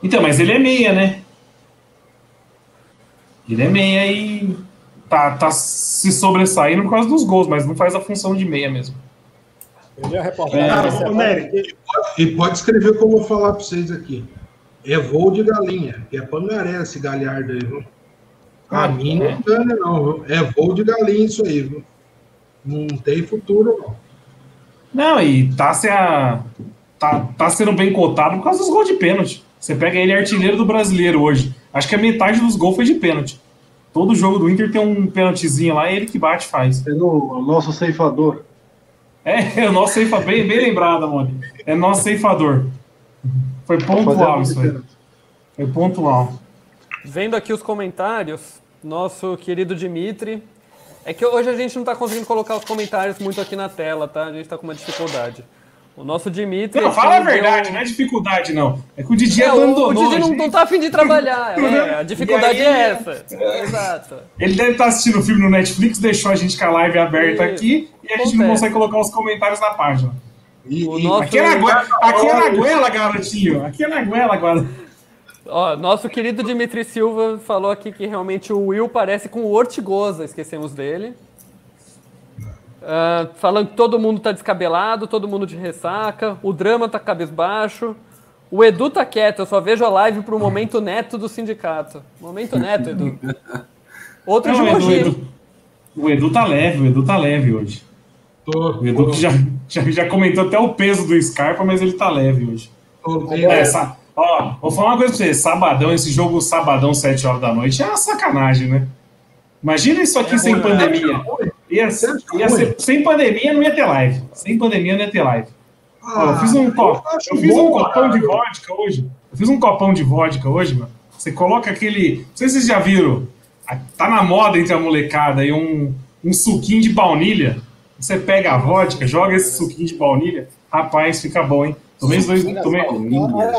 Então, mas ele é meia, né? Ele é meia e tá, tá se sobressaindo por causa dos gols, mas não faz a função de meia mesmo. Eu a reportagem. Ah, Nery, E pode escrever como eu vou falar para vocês aqui. É voo de galinha, que é pangaré esse galhardo aí, viu? Pra Ah, mim não é? engana, não, viu? É voo de galinha isso aí, viu? Não tem futuro, não. Não, e tá, se a, tá, tá sendo bem cotado por causa dos gols de pênalti. Você pega ele artilheiro do brasileiro hoje. Acho que a metade dos gols foi de pênalti. Todo jogo do Inter tem um pênaltizinho lá, é ele que bate e faz. É no nosso ceifador. É, é o nosso ceifador, bem, bem lembrado, amor. É nosso ceifador. Foi pontual isso aí. Foi pontual. Vendo aqui os comentários, nosso querido Dimitri. É que hoje a gente não tá conseguindo colocar os comentários muito aqui na tela, tá? A gente tá com uma dificuldade. O nosso Dimitri. Não, aqui fala a deu- verdade, não é dificuldade, não. É que o Didi É, o, o abandonou. Didi não, não tá afim de trabalhar. É, a dificuldade aí- é essa. Exato. Ele deve estar assistindo o filme no Netflix, deixou a gente com a live aberta E- aqui e a gente não acontece. consegue colocar os comentários na página. E, O e- nosso- Aqui é na, goela, aqui é na goela, garotinho. Aqui é na goela agora. Ó, nosso querido Dimitri Silva falou aqui que realmente o Will parece com o Ortigosa, esquecemos dele. Ah, falando que todo mundo tá descabelado, todo mundo de ressaca, o drama tá cabisbaixo. O Edu tá quieto, eu só vejo a live pro momento neto do sindicato. Momento neto, Edu. Outro de Não, o, Edu, Mogi. Edu- o Edu tá leve, o Edu tá leve hoje. tô, O Edu que já, já, já comentou até o peso do Scarpa, mas ele tá leve hoje. tô bem- É, sa- ó, vou falar uma coisa pra você. Sabadão, esse jogo sabadão, 7 horas da noite, é uma sacanagem, né? Imagina isso aqui sem pandemia. Ia, ia ser, sem pandemia não ia ter live. Sem pandemia não ia ter live. Ó, eu fiz um, co- Ah, acho eu fiz um bom, copão de vodka hoje. Eu fiz um copão de vodka hoje, mano. Você coloca aquele. Não sei se vocês já viram. Tá na moda entre a molecada aí um, um suquinho de baunilha. Você pega a vodka, joga esse suquinho de baunilha. Rapaz, fica bom, hein? Tomei dois. Tomei,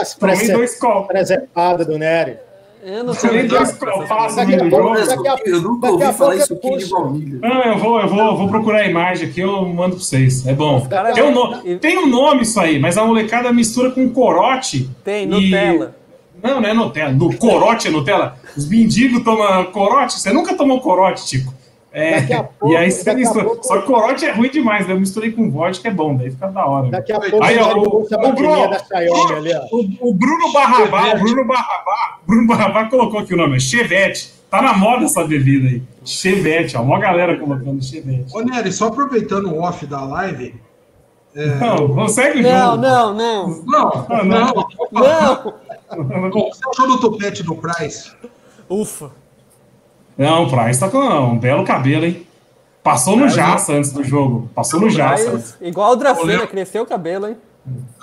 as tomei dois copos. presepadas do Nery. Eu não Tomei sei. dois copos Daqui a no pouco- jogo. daqui a- eu nunca ouvi falar isso aqui de baunilha. Não, eu vou, eu vou, vou procurar a imagem aqui, eu mando pra vocês. É bom. Tem um, no- tem um nome isso aí, mas a molecada mistura com corote. Tem, e- Nutella. Não, não é Nutella. Do corote é Nutella. Os mendigos tomam corote. Você nunca tomou corote, Tico. É, Daqui a pouco- e aí você daqui a mistura. pouco- Só que corote é ruim demais, né? Eu misturei com vodka, é bom, daí fica da hora. Daqui a pouco Aí, o ó, o, o Bruno, da Xiaomi ali, ó. o, o Bruno Barrabá, o Bruno Barrabá, Bruno Barrabá colocou aqui o nome, é Chevette. Tá na moda essa bebida aí. Chevette, ó. Uma galera colocando Chevette. Ô, Nery, só aproveitando o off da live. Não, consegue Não, jogo. não, não. Não, Ah, não. não. Não. Você achou do topete do Price? Ufa. Não, o Price tá com um belo cabelo, hein? Passou no Jaça antes do jogo. Passou no Jaça. Igual o Dracena, cresceu o cabelo, hein?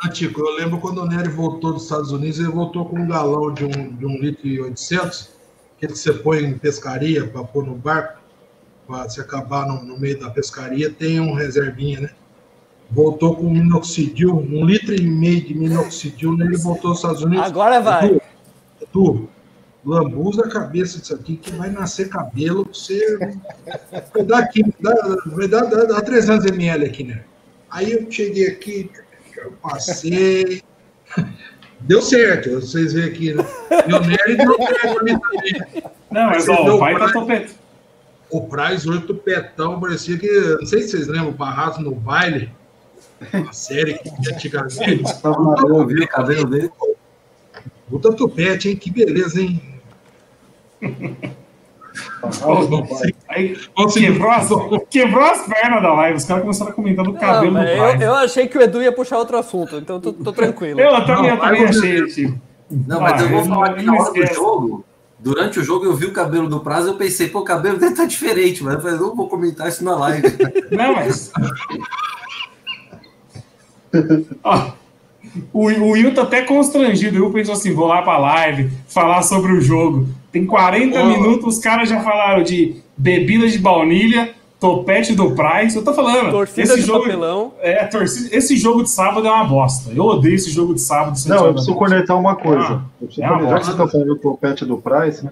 Antigo, eu lembro quando o Nery voltou dos Estados Unidos, ele voltou com um galão de um, de um litro e 800, aquele que você põe em pescaria para pôr no barco, para se acabar no, no meio da pescaria, tem um reservinha, né? Voltou com minoxidil, um litro e meio de minoxidil, né? ele voltou dos Estados Unidos. Agora vai. Edu, Edu, lambuza a cabeça disso aqui que vai nascer cabelo você. Vai dar aqui, dá, vai dar, dá, dá 300 ml aqui, né? Aí eu cheguei aqui, eu passei. Deu certo, vocês veem aqui, né? O Nery deu certo ali também. Não, mas ó, deu o pai tá topetando. o Praz, oito petão, parecia que. Não sei se vocês lembram, o Barrato no baile. A série que tinha antigamente. Eu vi o cabelo dele. Puta tupete, hein? Que beleza, hein? Aí quebrou as, quebrou as pernas da live. Os caras começaram a comentar do cabelo Não, do eu, eu achei que o Edu ia puxar outro assunto, então tô, tô tranquilo. Eu também, eu Não, também achei, tipo. Não, mas Ah, eu vou falar que na hora do jogo, durante o jogo eu vi o cabelo do prazo, eu pensei, pô, o cabelo dele tá diferente, mas eu falei, não vou comentar isso na live. Não, mas. Ó, o, o Will tá até constrangido. O Will pensou assim: vou lá pra live, falar sobre o jogo. Tem 40 Ó. minutos, os caras já falaram de bebida de baunilha, topete do Price. Eu tô falando. Torcida esse de jogo, papelão. É, torcida, esse jogo de sábado é uma bosta. Eu odeio esse jogo de sábado. Não, eu preciso cornetar uma coisa. Ah, é uma já que você está falando do topete do Price,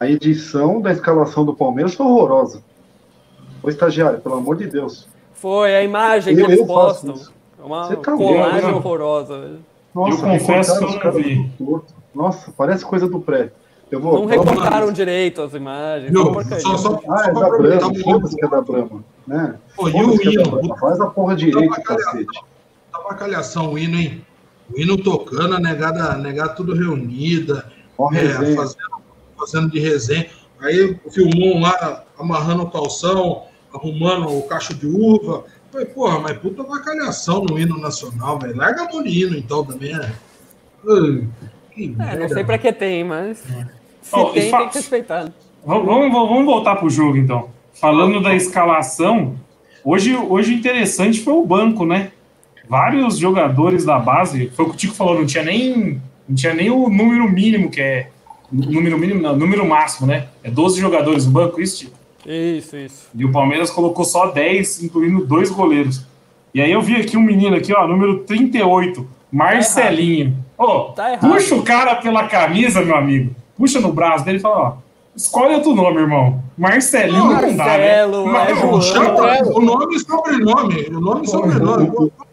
a edição da escalação do Palmeiras foi horrorosa. Ô estagiário, pelo amor de Deus. Foi a imagem que Eu- eles eu faço postam. isso. Uma Você tá colagem louco, né? horrorosa. velho. Nossa, Eu confesso que eu não vi. Nossa, parece coisa do pré. Eu vou. Não recortaram direito as imagens. Não, uma só, só, Ah, é da Brahma. o Foda-se que é da Brahma. Né? Pô, e o é hino? Faz a porra direito, cacete. Tá uma calhação o hino, hein? O hino tocando, a negada, a negada tudo reunida, Ó, é, fazendo, fazendo de resenha. Aí filmou um lá, amarrando o calção, arrumando o cacho de uva. Falei, porra, mas puta vacalhação no hino nacional, velho. Larga a mão de hino, então, também. É. Ai, que É, não sei pra que tem, mas se Ó, e tem, fa- tem que respeitar. Vamos, vamos, vamos voltar pro jogo, então. Falando da escalação, hoje, hoje o interessante foi o banco, né? Vários jogadores da base, foi o que o Tico falou, não tinha nem, não tinha nem o número mínimo, que é. Número mínimo, não, número máximo, né? É 12 jogadores no banco, isso, Tico? Isso, isso. E o Palmeiras colocou só 10, incluindo dois goleiros. E aí eu vi aqui um menino aqui, ó, número 38, Marcelinho. Ô, Tá errado. puxa o cara pela camisa, meu amigo. Puxa no braço dele e fala, ó, escolhe outro nome, irmão. Marcelinho não, dá, né? Marcelo, Mas- é João. Chama o nome e sobrenome. O nome e sobrenome.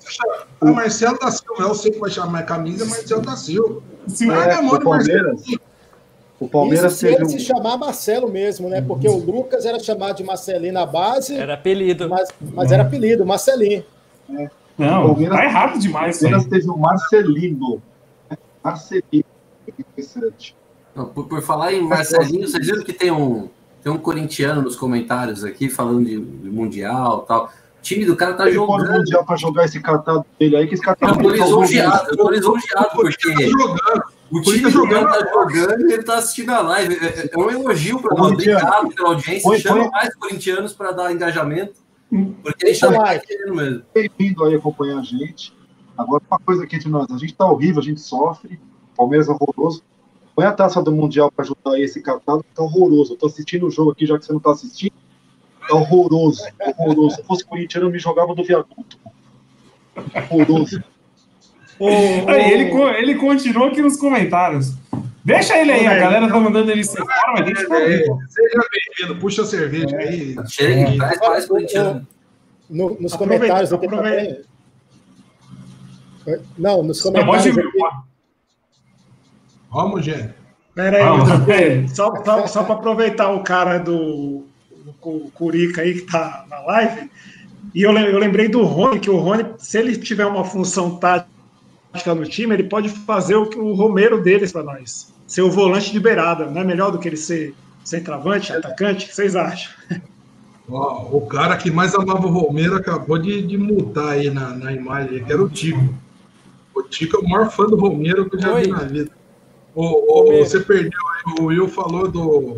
Chama? Ah, Marcelo da Silva. Eu sei que vai chamar a camisa, Marcelo da Silva. Se- É, o de Marcelo. O Palmeiras Isso se teve ele um. se chamar Marcelo mesmo, né? Porque o Lucas era chamado de Marcelinho na base, Era apelido. mas, mas era apelido, Marcelinho. Não, Palmeiras- tá errado demais aí. Palmeiras teve o Marcelino. Marcelino. Interessante. Por, por falar em Marcelinho, vocês viram que tem um, tem um corintiano nos comentários aqui falando de, de Mundial e tal. O time do cara tá Ele jogando. Mundial pra jogar esse catado dele aí, que esse Eu catado tô dele lisonjeado, eu tô lisonjeado, Tá porque jogando. O Por isso time tá jogando tá jogando e ele tá assistindo a live. É, é- é um elogio para nós. Obrigado pela audiência. põe- Chama põe- mais corintianos para dar engajamento. Porque a gente tá querendo mesmo. bem-vindo aí acompanhar a gente. Agora, uma coisa aqui entre nós: a gente tá horrível, a gente sofre. Palmeiras é horroroso. Põe a taça do Mundial pra ajudar aí esse catado, tá horroroso. Eu tô assistindo o jogo aqui, já que você não tá assistindo. Tá horroroso, horroroso. Se eu fosse corintiano, eu me jogava do viaduto. Horroroso. Ô, Aí, ele, ele continua aqui nos comentários. Deixa ele aí, a galera tá mandando ele ser fora, mas deixa ele. Seja bem-vindo. Puxa a cerveja aí. Chega, traz mais corintiano. No- nos Aproveita, comentários aqui aproveita. também. Não, nos comentários aqui, Vamos, gente. Pera aí, Vamos, só, só, só para aproveitar o cara do, do Cu- Curica aí que tá na live, e eu, eu lembrei do Rony, que o Rony, se ele tiver uma função tática no time, ele pode fazer o, que o Romero deles para nós. Ser o volante de beirada, não é melhor do que ele ser centroavante, atacante? O que vocês acham? Ó, o cara que mais amava o Romero acabou de, de mutar aí na, na imagem, que era o Tico. O Tico é o maior fã do Romero que eu já Oi. vi na vida. O, o- você perdeu aí, o Will falou do,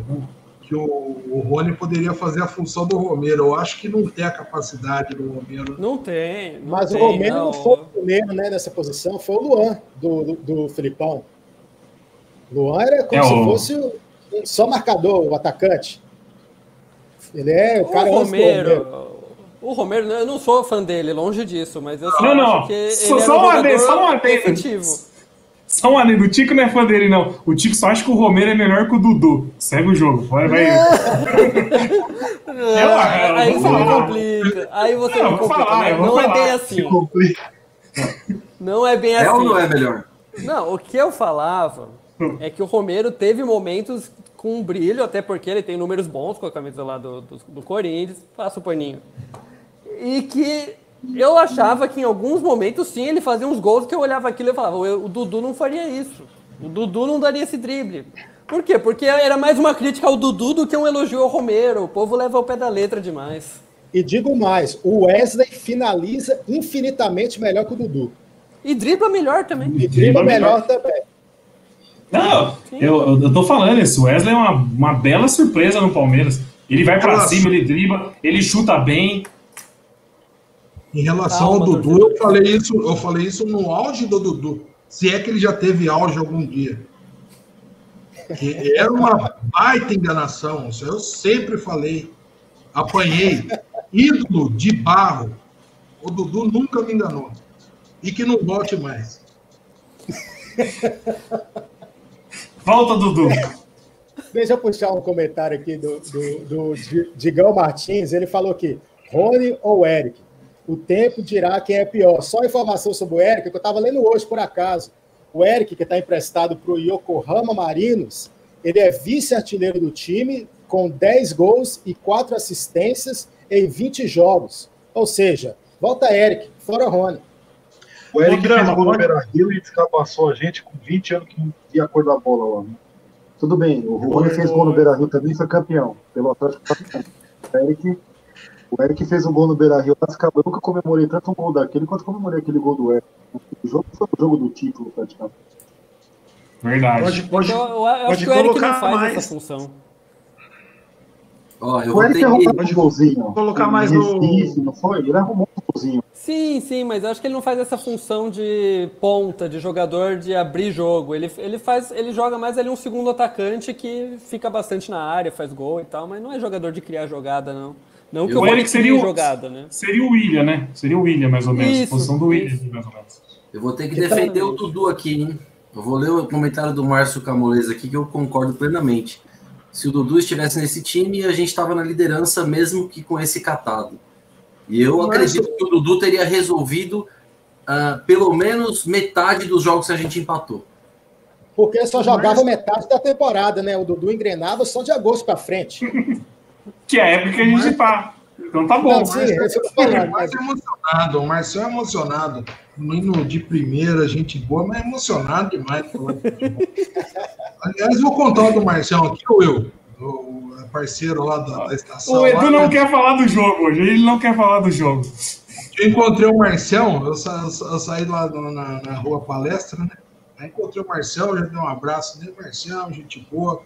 que o, o Rony poderia fazer a função do Romero. Eu acho que não tem a capacidade do Romero. Não tem. Não Mas tem, o Romero não. não foi o primeiro né, nessa posição, foi o Luan, do, do, do Filipão. Luan era como É se o- fosse só marcador, o atacante. Ele é o O cara Romero. O Romero, eu não sou fã dele, longe disso, mas eu só Não, não. acho que Só- ele só era um uma vez, só uma vez. Só um adendo, o Tico não é fã dele, não. O Tico só acha que o Romero é melhor que o Dudu. Segue o jogo. Vai, vai. Não, eu aí você me complica. Aí você Não, me complica. falar, eu não vou é falar. bem assim. Não é bem É ou assim. não é melhor? Não, o que eu falava é que o Romero teve momentos com brilho, até porque ele tem números bons com a camisa lá do, do, do Corinthians, passa o paninho. E que eu achava que em alguns momentos, sim, ele fazia uns gols que eu olhava aquilo e falava, o Dudu não faria isso. O Dudu não daria esse drible. Por quê? Porque era mais uma crítica ao Dudu do que um elogio ao Romero. O povo leva ao pé da letra demais. E digo mais, o Wesley finaliza infinitamente melhor que o Dudu. E dribla melhor também. E dribla melhor também. Não, eu, eu tô falando isso. O Wesley é uma, uma bela surpresa no Palmeiras. Ele vai pra Nossa. cima, ele dribla, ele chuta bem. Em relação Calma, ao Dudu, eu falei, isso, eu falei isso no auge do Dudu. Se é que ele já teve auge algum dia. Que era uma baita enganação. Eu sempre falei. Apanhei. Ídolo de barro. O Dudu nunca me enganou. E que não volte mais. Volta, Dudu. Deixa eu puxar um comentário aqui do, do, do Di- Digão Martins. Ele falou que Rony ou Eric, o tempo dirá quem é pior. Só informação sobre o Eric, que eu estava lendo hoje, por acaso. O Eric, que está emprestado para o Yokohama Marinos, ele é vice-artilheiro do time, com 10 gols e 4 assistências em 20 jogos. Ou seja, volta Eric, fora Rony. O Eric Drama, fez gol no Beira Rio e escapaçou a gente com 20 anos que não via a cor da bola lá. né? Tudo bem, o Rony fez gol no Beira Rio também e foi campeão, pelo Atlético. O Eric, o Eric fez um gol no Beira Rio, eu nunca comemorei tanto um gol daquele quanto comemorei aquele gol do Eric. O jogo foi o jogo do título, praticamente. Verdade. Pode, pode, eu, eu acho pode que o Eric não colocar faz mais. essa função. Ó, eu O Eric arrumou um golzinho. colocar mais no- Recife, não foi? Ele arrumou um golzinho. Sim, sim, mas eu acho que ele não faz essa função de ponta, de jogador de abrir jogo. Ele, ele faz, ele joga mais ali um segundo atacante que fica bastante na área, faz gol e tal, mas não é jogador de criar jogada, não. Não que O Eric seria o- jogada, né? Seria o William, né? Seria o William, mais ou menos. Isso, a posição do William, isso. mais ou menos. Eu vou ter que defender o Dudu aqui, hein? Eu vou ler o comentário do Márcio Camoleza aqui, que eu concordo plenamente. Se o Dudu estivesse nesse time, a gente estava na liderança, mesmo que com esse catado. E eu Márcio- acredito que o Dudu teria resolvido ah, pelo menos metade dos jogos que a gente empatou. Porque só jogava metade da temporada, né? O Dudu engrenava só de agosto para frente. Que é a época que a gente tá. Então tá bom. Não, sim, é Ele é mais mas- emocionado, o Marcel é emocionado. Menino de primeira, gente boa, mas é emocionado demais. Aliás, vou contar o do Marcel aqui, ou eu, o parceiro lá da, da estação. O Edu lá, não né? quer falar do jogo hoje. Ele não quer falar do jogo. Eu encontrei o Marcel, eu, sa- eu saí lá na, na- rua palestra, né? Aí encontrei o Marcel, já dei um abraço nele, Marcel, gente boa.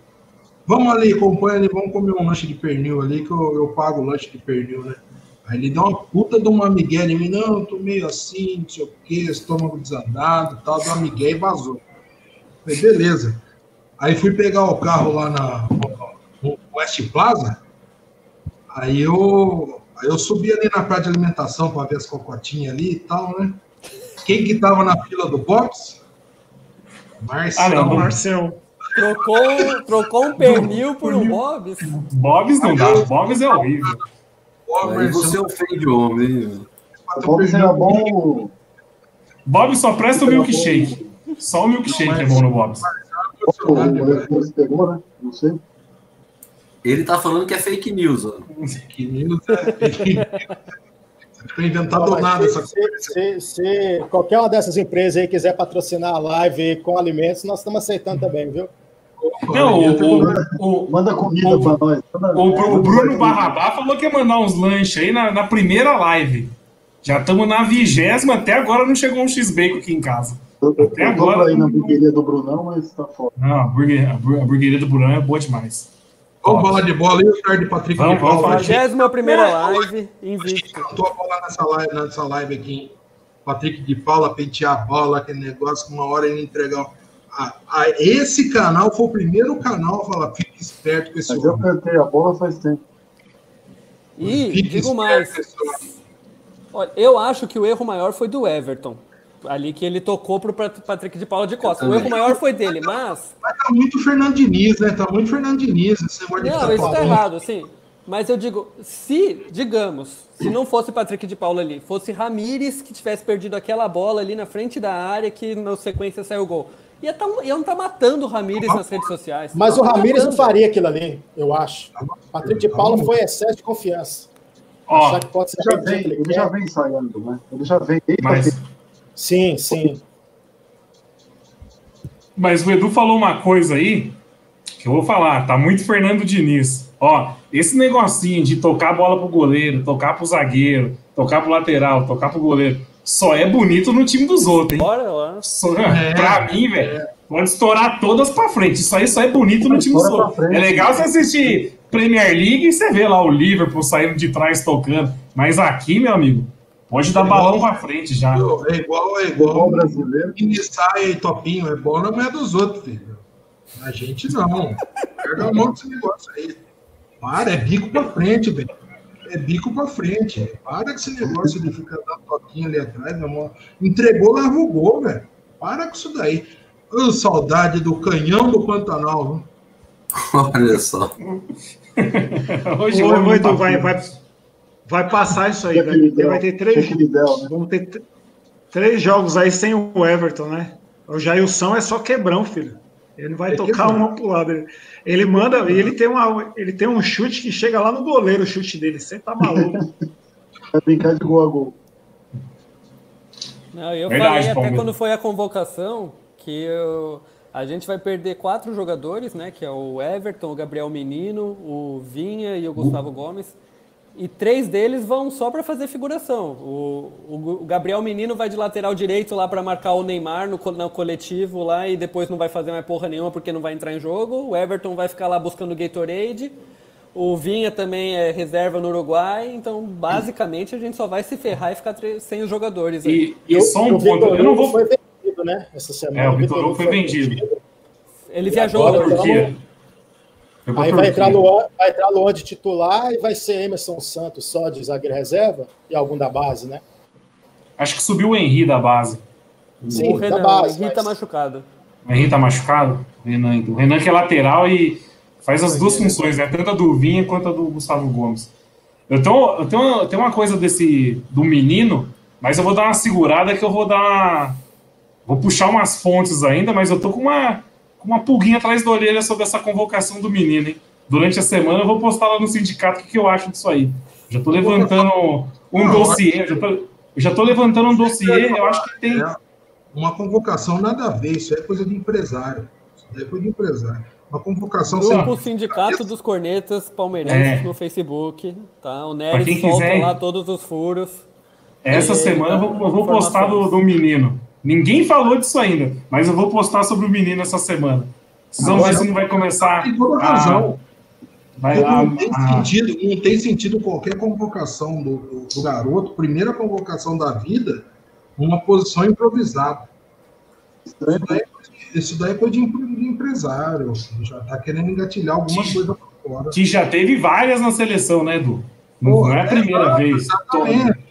Vamos ali, acompanha ali, vamos comer um lanche de pernil ali, que eu, eu pago o lanche de pernil, né? Aí ele dá uma puta de uma migué em mim, não, eu tô meio assim, não sei o quê, estômago desandado e tal, deu uma migué e vazou. Falei, beleza. Aí fui pegar o carro lá na West Plaza, aí eu, aí eu subi ali na praia de alimentação para ver as cocotinhas ali e tal, né? Quem que tava na fila do box? Marcelo. Ah, não, Marcel. Trocou, trocou um pernil por um Bob's. Bobs não dá. Bobs é horrível. Aí você ofende o homem. hein? O Bob era bom. Bob só presta o milkshake. Só o milkshake é bom no Bob's. Pegou, né? Não sei. Ele tá falando que é fake news. Ó. que news é- Não foi inventado Mas nada essa se, coisa. se- se qualquer uma dessas empresas aí quiser patrocinar a live com alimentos, nós estamos aceitando também, viu? Não, o, o, o, Manda comida o- pra nós. O Bru- o Bruno Barrabá falou que ia mandar uns lanches aí na, na primeira live. Já estamos na vigésima, até agora não chegou um X-Bacon aqui em casa. Eu, eu, Até eu agora- ir na hamburgueria do Brunão, mas tá foda. Não, a, burguer, a, bur- a burgueria do Bruno é boa demais. Vamos falar de bola aí, o cara de Patrick Vamos, de. Achei- Vigésima primeira live, invicto. cantou a bola nessa live, nessa live aqui. hein? Patrick de Paula pentear a bola, aquele negócio, uma hora ele entregar. Ah, ah, esse canal foi o primeiro canal a falar, fique esperto com esse Mas eu homem. cantei a bola faz tempo. E Fique digo esperto mais, olha, eu acho que o erro maior foi do Everton. Ali que ele tocou pro Pat- Patrick de Paula de Costa. O erro maior foi dele, mas. Mas tá muito Fernando Diniz, né? Tá muito Fernando Diniz, esse Não, isso tá errado, sim. Mas eu digo, se, digamos, se não fosse Patrick de Paula ali, fosse Ramires que tivesse perdido aquela bola ali na frente da área que na sequência saiu o gol. Ia tá, iam estar tá matando o Ramires nas redes sociais. Mas o Ramires não faria aquilo ali, eu acho. Patrick de Paula foi excesso de confiança. Ó, ele, já vem, ele já vem ensaiando, né? Ele já vem. Mas... Sim, sim. Mas o Edu falou uma coisa aí que eu vou falar, tá muito Fernando Diniz. Ó, esse negocinho de tocar a bola pro goleiro, tocar pro zagueiro, tocar pro lateral, tocar pro goleiro, só é bonito no time dos outros, hein? Bora lá. Só, é, pra mim, velho, é. pode estourar todas pra frente. Isso aí só é bonito no time dos outros. É legal você assistir Premier League e você vê lá o Liverpool saindo de trás tocando. Mas aqui, meu amigo, pode dar é balão pra frente já. É igual, é igual. brasileiro. E sai topinho, é bom na mulher dos outros, filho. A gente não. Pega a mão desse negócio aí. Para, é bico pra frente, velho. É bico pra frente. Para com esse negócio de ficar dando toquinho ali atrás, meu irmão. Entregou, o gol, velho. Para com isso daí. Oh, saudade do canhão do Pantanal, viu? Olha só. Hoje Ô, Edu, vai, vai, vai passar isso aí. Vai, vai ter três. Né? Vamos ter três jogos aí sem o Everton, né? O Jailson é só quebrão, filho. Ele vai é tocar uma pro lado. Ele manda, e ele tem, uma, ele tem um chute que chega lá no goleiro, o chute dele. Você tá maluco. Vai brincar de gol a gol. Não, eu Verdade, falei até quando foi a convocação que eu, a gente vai perder quatro jogadores, né? Que é o Everton, o Gabriel Menino, o Vinha e o Gustavo Gomes e três deles vão só para fazer figuração. O, o, Gabriel Menino vai de lateral direito lá para marcar o Neymar no, no, coletivo lá e depois não vai fazer mais porra nenhuma porque não vai entrar em jogo. O Everton vai ficar lá buscando o Gatorade. O Vinha também é reserva no Uruguai. Então, basicamente, a gente só vai se ferrar e ficar sem os jogadores. Aí. E, e só um ponto. Eu não vou. Foi vendido, né? Essa semana. É, o Vitor Hugo foi vendido. Ele viajou para Turquia. Aí vai entrar, Luan, vai entrar Luan de titular e vai ser Emerson Santos só de zagueiro reserva e algum da base, né? Acho que subiu o Henri da base. Sim, o Renan, da base. O Henri tá machucado. O Henri tá machucado? O Renan, o Renan que é lateral e faz as duas funções, né? Tanto a do Vinha quanto a do Gustavo Gomes. Eu tenho, eu tenho, eu tenho uma coisa desse do menino, mas eu vou dar uma segurada que eu vou dar. Vou puxar umas fontes ainda, mas eu tô com uma uma pulguinha atrás da orelha sobre essa convocação do menino, hein? Durante a semana eu vou postar lá no sindicato o que, que eu acho disso aí. Já tô levantando um dossiê, já tô, já tô levantando um dossiê, eu acho que tem. É, uma convocação nada a ver, isso é coisa de empresário. Isso é coisa de empresário. Uma convocação Grupo sem... Sindicato dos Cornetas Palmeirenses é. no Facebook, tá? O Nery solta quiser, lá todos os furos. Essa semana eu vou, eu vou postar do, do menino. Ninguém falou disso ainda, mas eu vou postar sobre o menino essa semana. Vocês vão ver se não vai começar. Tem toda a razão. Vai lá, não, tem a... sentido, não tem sentido qualquer convocação do, do, do, garoto, primeira convocação da vida, uma posição improvisada. Isso daí, isso daí é coisa de empresário, já está querendo engatilhar alguma que, coisa por fora. Que já teve várias na seleção, né, Edu? Não, é a primeira é, vez. Exatamente.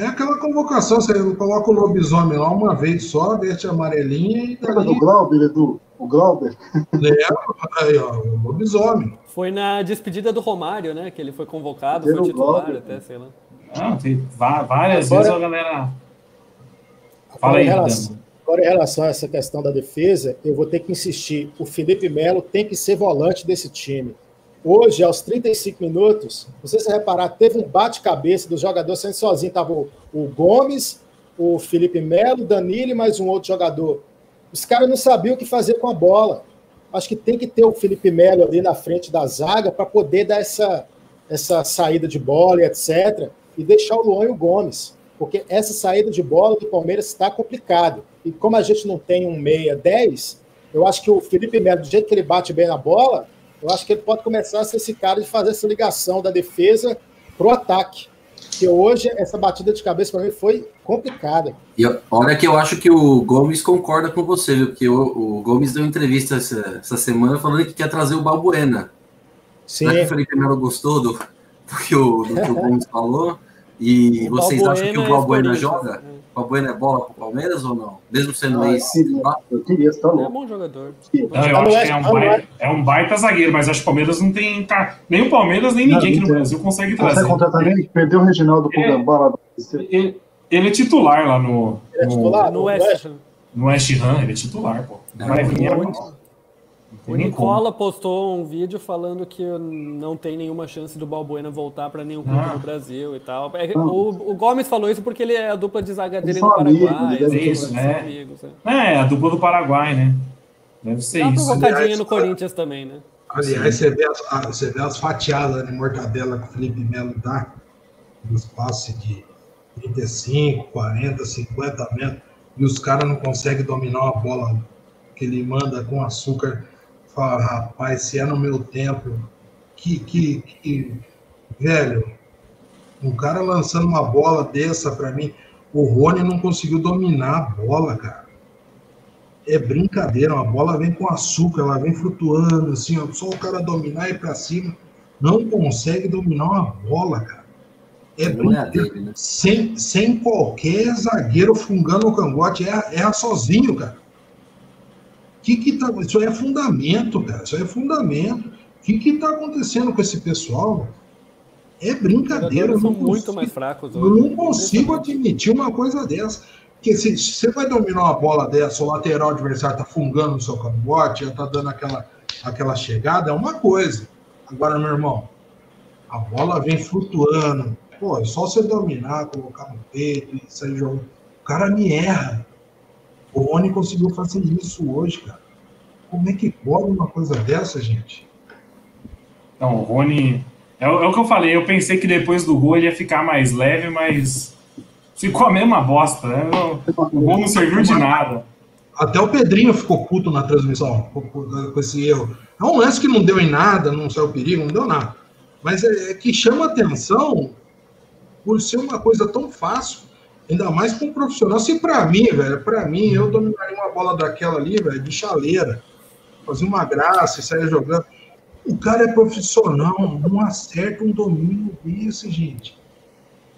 É aquela convocação, você coloca o lobisomem lá uma vez só, verde amarelinha e daí... Lembra do Glauber, Edu? O Glauber? É, aí, ó, o lobisomem. Foi na despedida do Romário, né? Que ele foi convocado, foi titular Glauber. até, sei lá. Não, tem várias agora, vezes a galera... Fala aí, relação, Agora, em relação a essa questão da defesa, eu vou ter que insistir. O Felipe Melo tem que ser volante desse time. Hoje, aos 35 minutos, sei se reparar, teve um bate-cabeça do jogador sendo sozinho. Estava o, o, Gomes, o Felipe Melo, Danilo e mais um outro jogador. Os caras não sabiam o que fazer com a bola. Acho que tem que ter o Felipe Melo ali na frente da zaga para poder dar essa, essa saída de bola etc. E deixar o Luan e o Gomes. Porque essa saída de bola do Palmeiras está complicado. E como a gente não tem um meia 10, eu acho que o Felipe Melo, do jeito que ele bate bem na bola, eu acho que ele pode começar a ser esse cara de fazer essa ligação da defesa para o ataque. Porque hoje essa batida de cabeça para mim foi complicada. E olha que eu acho que o Gomes concorda com você, viu? Porque o, o Gomes deu entrevista essa, essa, semana falando que quer trazer o Balbuena. Sim. Será que o Felipe Melo gostou do, do, que o, do que o Gomes falou? E o vocês acham que o Balbuena é joga? É. O Balbuena é bola para o Palmeiras ou não? Mesmo sendo ah, ex Eu queria estar louco. É um bom jogador. Não, eu acho que é um, baita, é um baita zagueiro, mas acho que o Palmeiras não tem. Nem o Palmeiras, nem ninguém aqui no Brasil consegue trazer. Consegue contratar nem perdeu o Reginaldo Pugambá lá. Ele, ele é titular lá no. Ele é titular no West. no West Ham, ele é titular, pô. Não vai vir o- agora. O como. Nicola postou um vídeo falando que não tem nenhuma chance do Balbuena voltar para nenhum clube Ah. no Brasil e tal. É, O, o Gomes falou isso porque ele é a dupla de zaga dele amigos, Paraguai. assim, eles ser, são né? amigos, é. É, a dupla do Paraguai, né? Deve ser Dá uma isso. provocadinha Aliás, no Corinthians também, né? Aliás, você vê, as, a- você vê as fatiadas de mortadela que o Felipe Melo dá, nos passes de 35, 40, 50 metros, e os caras não conseguem dominar uma bola que ele manda com açúcar. Fala, rapaz, se é no meu tempo, que, que, que velho, um cara lançando uma bola dessa pra mim, o Rony não conseguiu dominar a bola, cara. É brincadeira, uma bola vem com açúcar, ela vem flutuando, assim, ó, só o cara dominar e ir pra cima. Não consegue dominar uma bola, cara. É Não é brincadeira. dele, né? Sem, sem qualquer zagueiro fungando o cangote, erra, erra sozinho, cara. Que que tá, isso aí é fundamento, cara. Isso aí é fundamento. O que que tá acontecendo com esse pessoal? É brincadeira. eu são não muito consigo- mais fracos eu hoje. não consigo admitir uma coisa dessa. Porque se você vai dominar uma bola dessa, o lateral adversário tá fungando no seu cangote, já tá dando aquela, aquela chegada, é uma coisa. Agora, meu irmão, a bola vem flutuando. Pô, é só você dominar, colocar no peito e sair jogando. O cara me erra. O Rony conseguiu fazer isso hoje, cara. Como é que pode uma coisa dessa, gente? Então, o Rony. É, o é o que eu falei, eu pensei que depois do gol ele ia ficar mais leve, mas ficou a mesma bosta. Né? O gol não serviu de nada. Até o Pedrinho ficou puto na transmissão com esse erro. É um lance que não deu em nada, não saiu perigo, não deu nada. Mas é, é que chama atenção por ser uma coisa tão fácil, ainda mais com um profissional. Se pra mim, velho, pra mim, eu dominaria uma bola daquela ali, velho, de chaleira, fazer uma graça e sair jogando. O cara é profissional, não acerta um domínio desse, gente.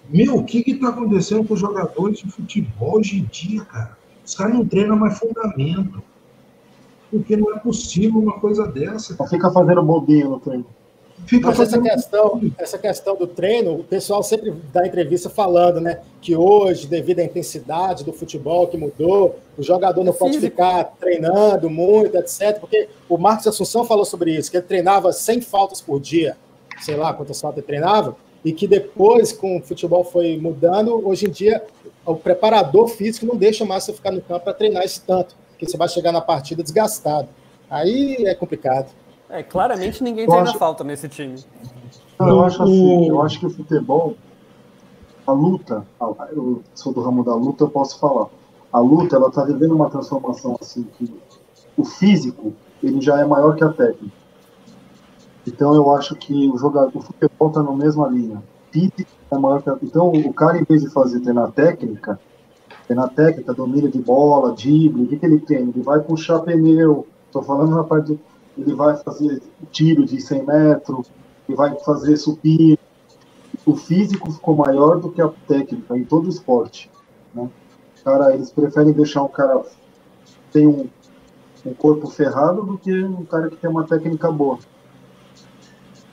Meu, o que que tá acontecendo com os jogadores de futebol hoje em dia, cara? Os caras não treinam mais fundamento. Porque não é possível uma coisa dessa. Só fica fazendo bobinho no treino. Fica Mas essa questão, essa questão do treino, o pessoal sempre dá entrevista falando, né? Que hoje, devido à intensidade do futebol que mudou, o jogador não pode Físico. ficar treinando muito, etc. Porque o Marcos Assunção falou sobre isso, que ele treinava 100 faltas por dia, sei lá quantas faltas ele treinava, e que depois, com o futebol foi mudando, hoje em dia o preparador físico não deixa mais você ficar no campo para treinar esse tanto, porque você vai chegar na partida desgastado. Aí é complicado. É, claramente ninguém Eu treina acho- falta nesse time. Não, eu acho assim, eu acho que o futebol, a luta, eu sou do ramo da luta, eu posso falar. A luta, ela tá vivendo uma transformação assim que o físico, ele já é maior que a técnica. Então eu acho que o jogador, o futebol tá na mesma linha. Físico é maior que a, então o cara em vez de fazer treinar técnica, treinar técnica, domínio de bola, drible, o que, que ele treina? Ele vai puxar pneu. Tô falando na parte de, ele vai fazer tiro de 100 metros, ele vai fazer supino. O físico ficou maior do que a técnica em todo esporte. Né? Cara, eles preferem deixar um cara que tem um, um corpo ferrado do que um cara que tem uma técnica boa.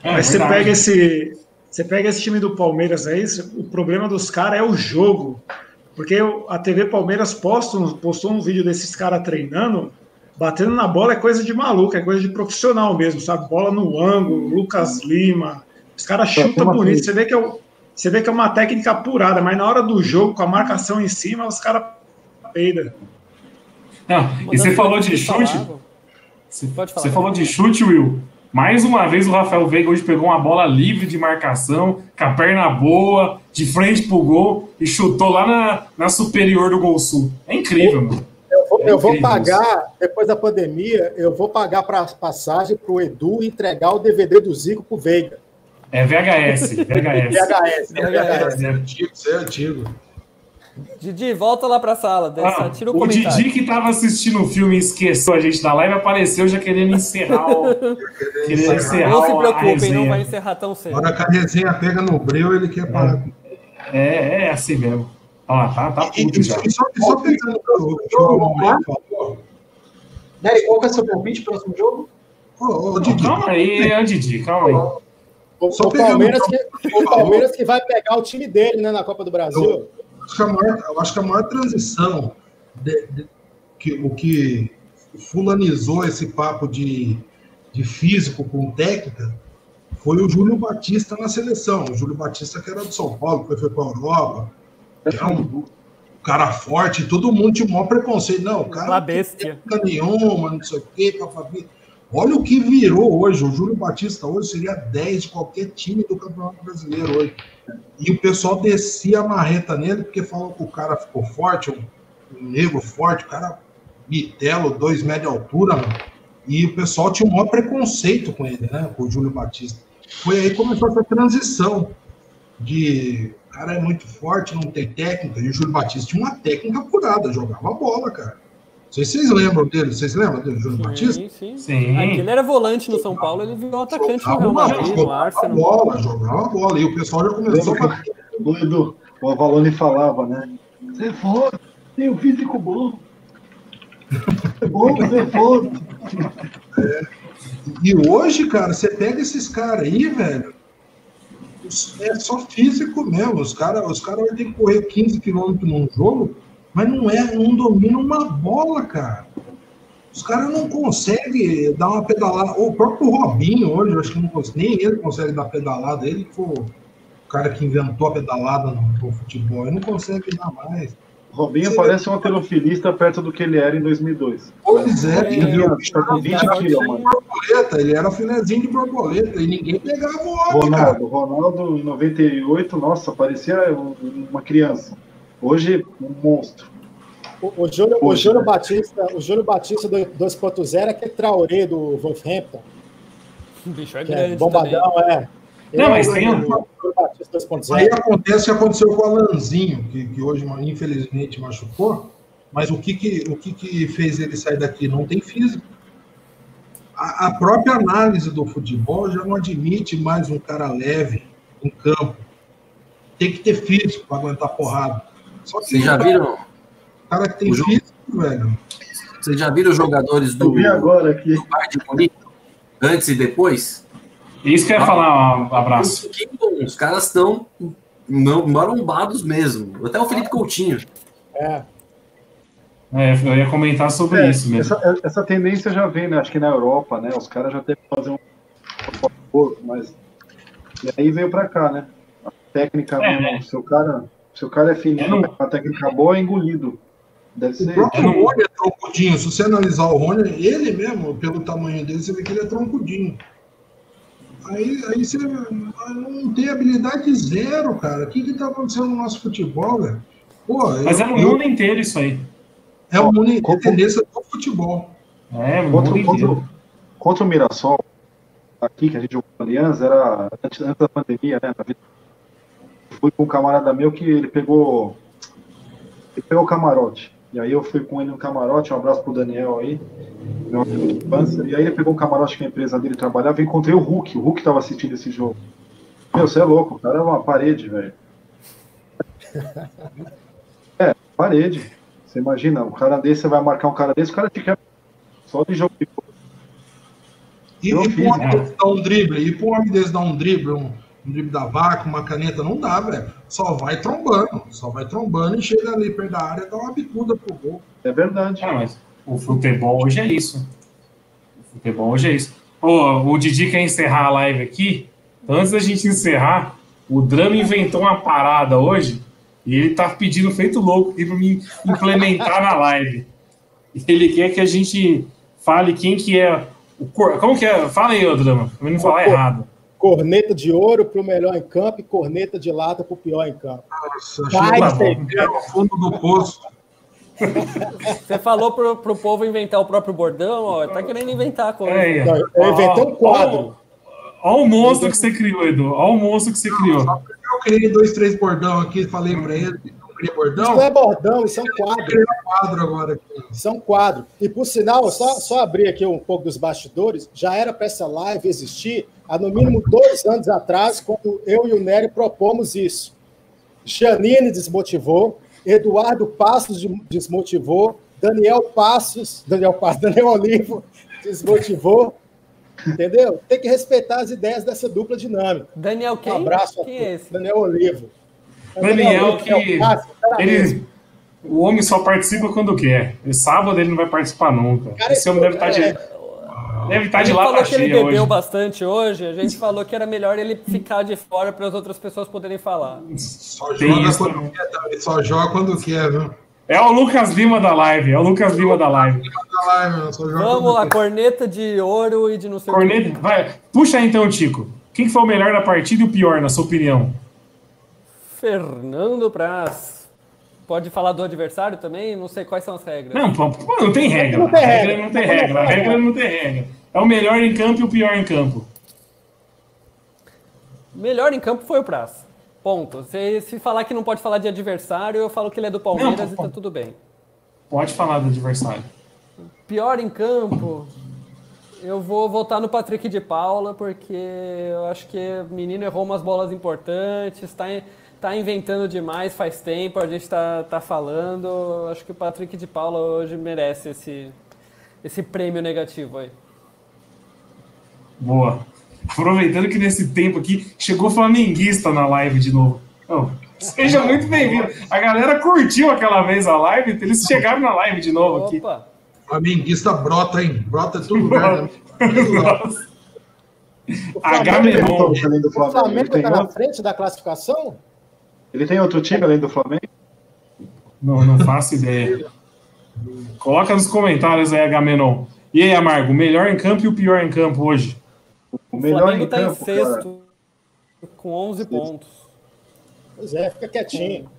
É, Mas você pega esse. Você pega esse time do Palmeiras aí, o problema dos caras é o jogo. Porque o- a TV Palmeiras posta, um- postou um vídeo desses caras treinando, batendo na bola é coisa de maluco, é coisa de profissional mesmo, sabe? Bola no ângulo, Lucas Lima. Os caras chutam bonito. Você vê, que é, você vê que é uma técnica apurada, mas na hora do jogo, com a marcação em cima, os caras peidam. Não, e você falou de chute. Você, Pode falar, você falou de chute, Will. Mais uma vez o Rafael Veiga hoje pegou uma bola livre de marcação, com a perna boa, de frente pro gol e chutou lá na, na superior do Gol Sul. É incrível, mano. Eu vou, É eu vou incrível pagar, depois da pandemia, eu vou pagar para passagem para o Edu entregar o DVD do Zico pro Veiga. É VHS, VHS. VHS, né? VHS. VHS. É. antigo, isso é antigo. Didi, volta lá pra sala, deixa, Ah, tira o o comentário. Didi que tava assistindo o filme e esqueceu a gente da live apareceu já querendo encerrar o. querendo encerrar Não se a preocupem, não vai encerrar tão cedo. Na hora que a resenha pega no breu, ele quer parar. É, é assim mesmo. Olha lá, tá, tá puto já. só, e só, e só pensando no o Romão falou, Nery, qual que é o seu palpite pro próximo jogo? ô, ô, Didi, Calma aí, ô Didi, calma aí. O, Só o Palmeiras o que, o Palmeiras que vai pegar o time dele né, na Copa do Brasil. acho que a maior, eu acho que a maior transição de- de- que, o que fulanizou esse papo de, de físico com técnica foi o Júlio Batista na seleção. O Júlio Batista, que era do São Paulo, que foi para a Europa, é um cara forte, todo mundo tinha o maior preconceito. Não, o cara Uma não bestia. técnica nenhuma, não sei o quê. Olha o que virou hoje. O Júlio Batista hoje seria 10 de qualquer time do Campeonato Brasileiro hoje. E o pessoal descia a marreta nele porque falou que o cara ficou forte, um, um negro forte, o cara bitelo, dois metros de altura, mano. E o pessoal tinha um maior preconceito com ele, né? Com o Júlio Batista. Foi aí que começou essa transição de cara é muito forte, não tem técnica. E o Júlio Batista tinha uma técnica apurada, jogava bola, cara. Não sei se vocês lembram dele. Vocês lembram dele, Júlio Batista? Sim, sim. Sim. Aquele era volante no São Paulo, ele virou atacante no Real Madrid, no jogava Arsenal. bola, jogava bola. E o pessoal já começou a o Edu, o Avalone falava, né? Você é forte, tem um físico bom. É bom, você é forte. E hoje, cara, você pega esses caras aí, velho, é só físico mesmo. Os caras os cara têm que correr 15 quilômetros num jogo, mas não é, não domina uma bola, cara. Os caras não conseguem dar uma pedalada. O próprio Robinho hoje, acho que não consegue, nem ele consegue dar pedalada. Ele foi o cara que inventou a pedalada no, no futebol, ele não consegue dar mais. Robinho Você- parece um alterofilista perto do que ele era em 2002. Pois é, É, ele virou Tá com 20 quilos, mano. borboleta, ele era filezinho de borboleta e ninguém pegava o homem, cara. Ronaldo, Ronaldo em 98, nossa, parecia um- uma criança. Hoje, um monstro. O, o Júlio, o Poxa, Júlio né? Batista, o Júlio Batista do 2.0 é aquele Traoré do Wolverhampton, O bicho é que é grande também. bombadão, é. Não, mas tem um- Aí 2.0. acontece o que aconteceu com o Alanzinho, que, que hoje infelizmente machucou, mas o que, que, o que, que fez ele sair daqui? Não tem físico. A, a própria análise do futebol já não admite mais um cara leve em campo. Tem que ter físico para aguentar porrada. Só que Vocês já cara- viram? o cara que tem o jogo- físico, velho. Vocês já viram os jogadores do, agora aqui. do Bayern de Munique? Antes e depois? Isso que eu ia falar, um abraço. Os caras estão não marombados mesmo. Até o Felipe Coutinho. É. É, eu ia comentar sobre É, isso mesmo. essa, essa tendência já vem, né? Acho que na Europa, né? Os caras já têm que fazer um. Mas. E aí veio pra cá, né? A técnica, É, né? se o cara, se o cara é fininho, É, não- a técnica boa é engolido. Deve O ser. próprio Eu não- Rony é troncudinho. Se você analisar o Rony, ele mesmo, pelo tamanho dele, você vê que ele é troncudinho. Aí, aí você não tem habilidade zero, cara. O que que tá acontecendo no nosso futebol, velho? Pô, Mas é eu- no eu- mundo inteiro isso aí. é o mundo, é a tendência do futebol. É, no Contra, mundo contra, inteiro. contra o Mirassol, aqui que a gente jogou Aliança, era antes, antes da pandemia, né? Fui com um camarada meu que ele pegou. Ele pegou o camarote. E aí eu fui com ele no camarote, um abraço pro Daniel aí, meu amigo de infância. E aí ele pegou um camarote que a empresa dele trabalhava e encontrei o Hulk. O Hulk tava assistindo esse jogo. Meu, você é louco, o cara é uma parede, velho. É, parede. Você imagina, um cara desse, você vai marcar um cara desse, o cara te quer só de jogo de E, e fiz, pra um homem né? desse dar um drible, e pra um homem desse dar um drible, um, um drible da vaca, uma caneta, não dá, velho. Só vai trombando, só vai trombando e chega ali perto da área, dá uma bicuda pro gol. É verdade. Ah, mas o futebol hoje é isso. O futebol hoje é isso. Ô, o Didi quer encerrar a live aqui. Então, antes da gente encerrar, o Drama inventou uma parada hoje e ele tá pedindo feito louco aqui pra me implementar na live. Ele quer que a gente fale quem que é o cor... Como que é? Fala aí, ô Drama, pra mim não falar errado. Corneta de ouro para o melhor em campo e corneta de lata para o pior em campo. Nossa, Vai, achei Steve. que era o fundo do poço. Você falou pro, pro povo inventar o próprio bordão, ó. Tá querendo inventar a coisa. É, aí, Não, eu inventei um quadro. Olha o monstro que você criou, Edu. Olha o monstro que você criou. Eu criei dois, três bordão aqui, falei pra ele, não queria Isso bordão, não é bordão, isso é um quadro. criei um quadro agora aqui. Isso é um quadro. E por sinal, só, só abrir aqui um pouco dos bastidores, já era para essa live existir há no mínimo dois anos atrás, quando eu e o Nery propomos isso. Janine desmotivou, Eduardo Passos de- desmotivou, Daniel Passos, Daniel Passos, Daniel Olivo desmotivou. Entendeu? Tem que respeitar as ideias dessa dupla dinâmica. Daniel quem? Um abraço a Quem é todos. esse? Daniel Olivo. Daniel que- Ele. O homem só participa quando quer. E sábado ele não vai participar nunca. Cara, Esse homem deve estar de, É, deve estar a de gente lata falou que ele bebeu hoje. bastante hoje, a gente falou que era melhor ele ficar de fora para as outras pessoas poderem falar. Só Tem joga isso quando quer também. Só joga quando quer, viu? É o Lucas Lima da live. É o Lucas Lima da live. Tá lá, Vamos lá, corneta de ouro e de não sei o Corneta, que. vai. Puxa aí então, Tico. Quem que foi o melhor da partida e o pior, na sua opinião? Fernando Praz. Pode falar do adversário também? Não sei quais são as regras. Não, pô, não tem regra. Não tem A regra. não tem regra. A regra não tem regra. É o melhor em campo e o pior em campo. Melhor em campo foi o Praz. Ponto. Se, se falar que não pode falar de adversário, eu falo que ele é do Palmeiras Não, e tá tudo bem. Pode falar do adversário. Pior em campo, eu vou votar no Patrick de Paula, porque eu acho que o menino errou umas bolas importantes, tá, em- tá inventando demais faz tempo, a gente tá, tá falando. Acho que o Patrick de Paula hoje merece esse, esse prêmio negativo aí. Boa. Aproveitando que nesse tempo aqui chegou flamenguista na live de novo. Ô, seja muito bem-vindo. A galera curtiu aquela vez a live, eles chegaram na live de novo aqui. Opa! Flamenguista brota, hein? Brota em todo lugar. né? Nossa. O. Flamengo, tem, tá na frente da classificação? Ele tem outro time além do Flamengo? Não, não faço ideia. Coloca nos comentários aí, Agamenon. E aí, Amargo, o melhor em campo e o pior em campo hoje? O O melhor Flamengo em tá em campo, cara. sexto, com 11 pontos. Pois é, fica quietinho.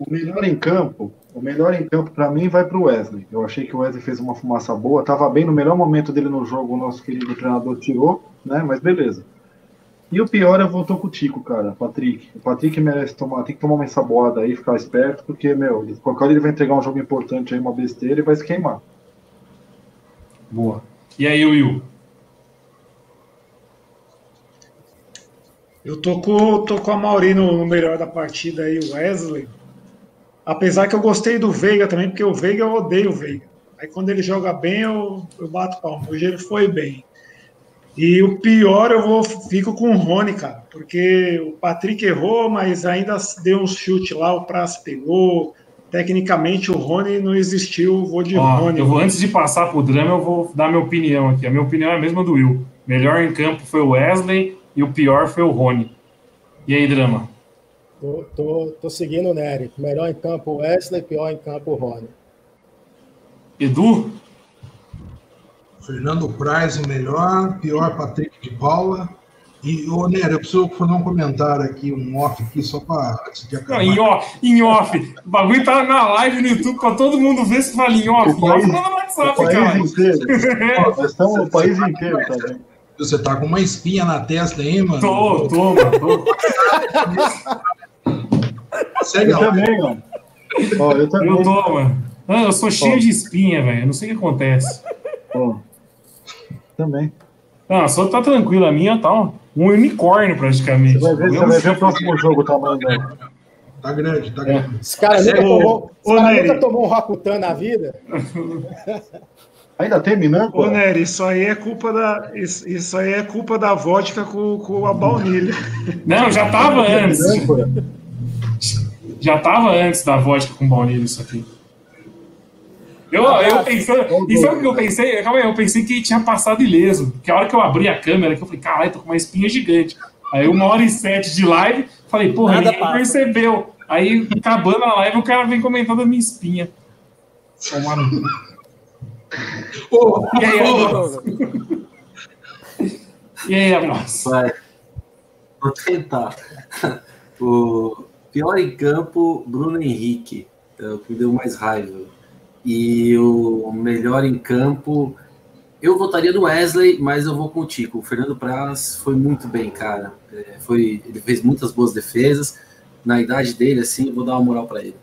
O melhor em campo, o melhor em campo para mim vai para o Wesley. Eu achei que o Wesley fez uma fumaça boa, tava bem no melhor momento dele no jogo, o nosso querido treinador tirou, né? Mas beleza. E o pior eu voltou com o Tico, cara, Patrick. O Patrick merece tomar, tem que tomar uma ensaboada aí, ficar esperto, porque, meu, qualquer hora ele vai entregar um jogo importante aí, uma besteira e vai se queimar. Boa. E aí, Will? Eu tô com, tô com a Mauri no, no melhor da partida aí, o Wesley. Apesar que eu gostei do Veiga também, porque o Veiga eu odeio o Veiga. Aí quando ele joga bem, eu, eu bato palma. Hoje ele foi bem. E o pior, eu vou fico com o Rony, cara, porque o Patrick errou, mas ainda deu um chute lá, o Praça pegou. Tecnicamente o Rony não existiu, vou de Ó, Rony. eu vou, antes de passar pro drama, eu vou dar minha opinião aqui. A minha opinião é a mesma do Will. Melhor em campo foi o Wesley e o pior foi o Rony. E aí, drama? Tô, tô, tô seguindo o Nery. Melhor em campo Wesley, pior em campo Rony. Edu? Fernando Praz, o melhor. Pior, Patrick de Paula. E, ô, Nery, eu preciso fazer um comentário aqui, um off aqui, só para antes de Não, acabar. em off, em off. O bagulho tá na live no YouTube pra todo mundo ver se fala em off. O Em off país- manda no O WhatsApp, país cara. inteiro. Estamos o país inteiro, tá vendo? Você tá com uma espinha na testa aí, mano? Tô, tô, mano. Tô. Segue Eu lá. também, mano. Ó, eu também. Eu tô, mano. Ah, eu sou cheio de espinha, velho. Não sei o que acontece. Ó, também. Não, a sua tá tranquila. A minha tá um um unicórnio, praticamente. Você vai ver, Eu você vai ver o próximo jogo o tamanho dela. Tá grande, tá É. grande. Esse cara nunca, tomou, ô, cara Nery. nunca tomou um Rakutan na vida. Ainda tem Minampo? Ô, Nery, isso aí é culpa da, isso, isso aí é culpa da vodka com, com a baunilha. Não, já tava antes. Já tava antes da vodka com baunilha isso aqui. Eu, eu pensando, e sabe o que eu pensei? Calma aí, eu pensei que tinha passado ileso. Porque a hora que eu abri a câmera, que eu falei, caralho, tô com uma espinha gigante. Aí uma hora e sete de live, falei, porra, Nada ninguém passa. percebeu. Aí, acabando a live, o cara vem comentando a minha espinha. Tomar no. Ô, E aí, abraço. E aí, abraço. Vai. Vou tentar. O pior em campo, Bruno Henrique, é o que me deu mais raiva. E o melhor em campo, eu votaria no Wesley, mas eu vou com o Tico. O Fernando Praz foi muito bem, cara. É, foi, ele fez muitas boas defesas. Na idade dele, assim, eu vou dar uma moral para ele.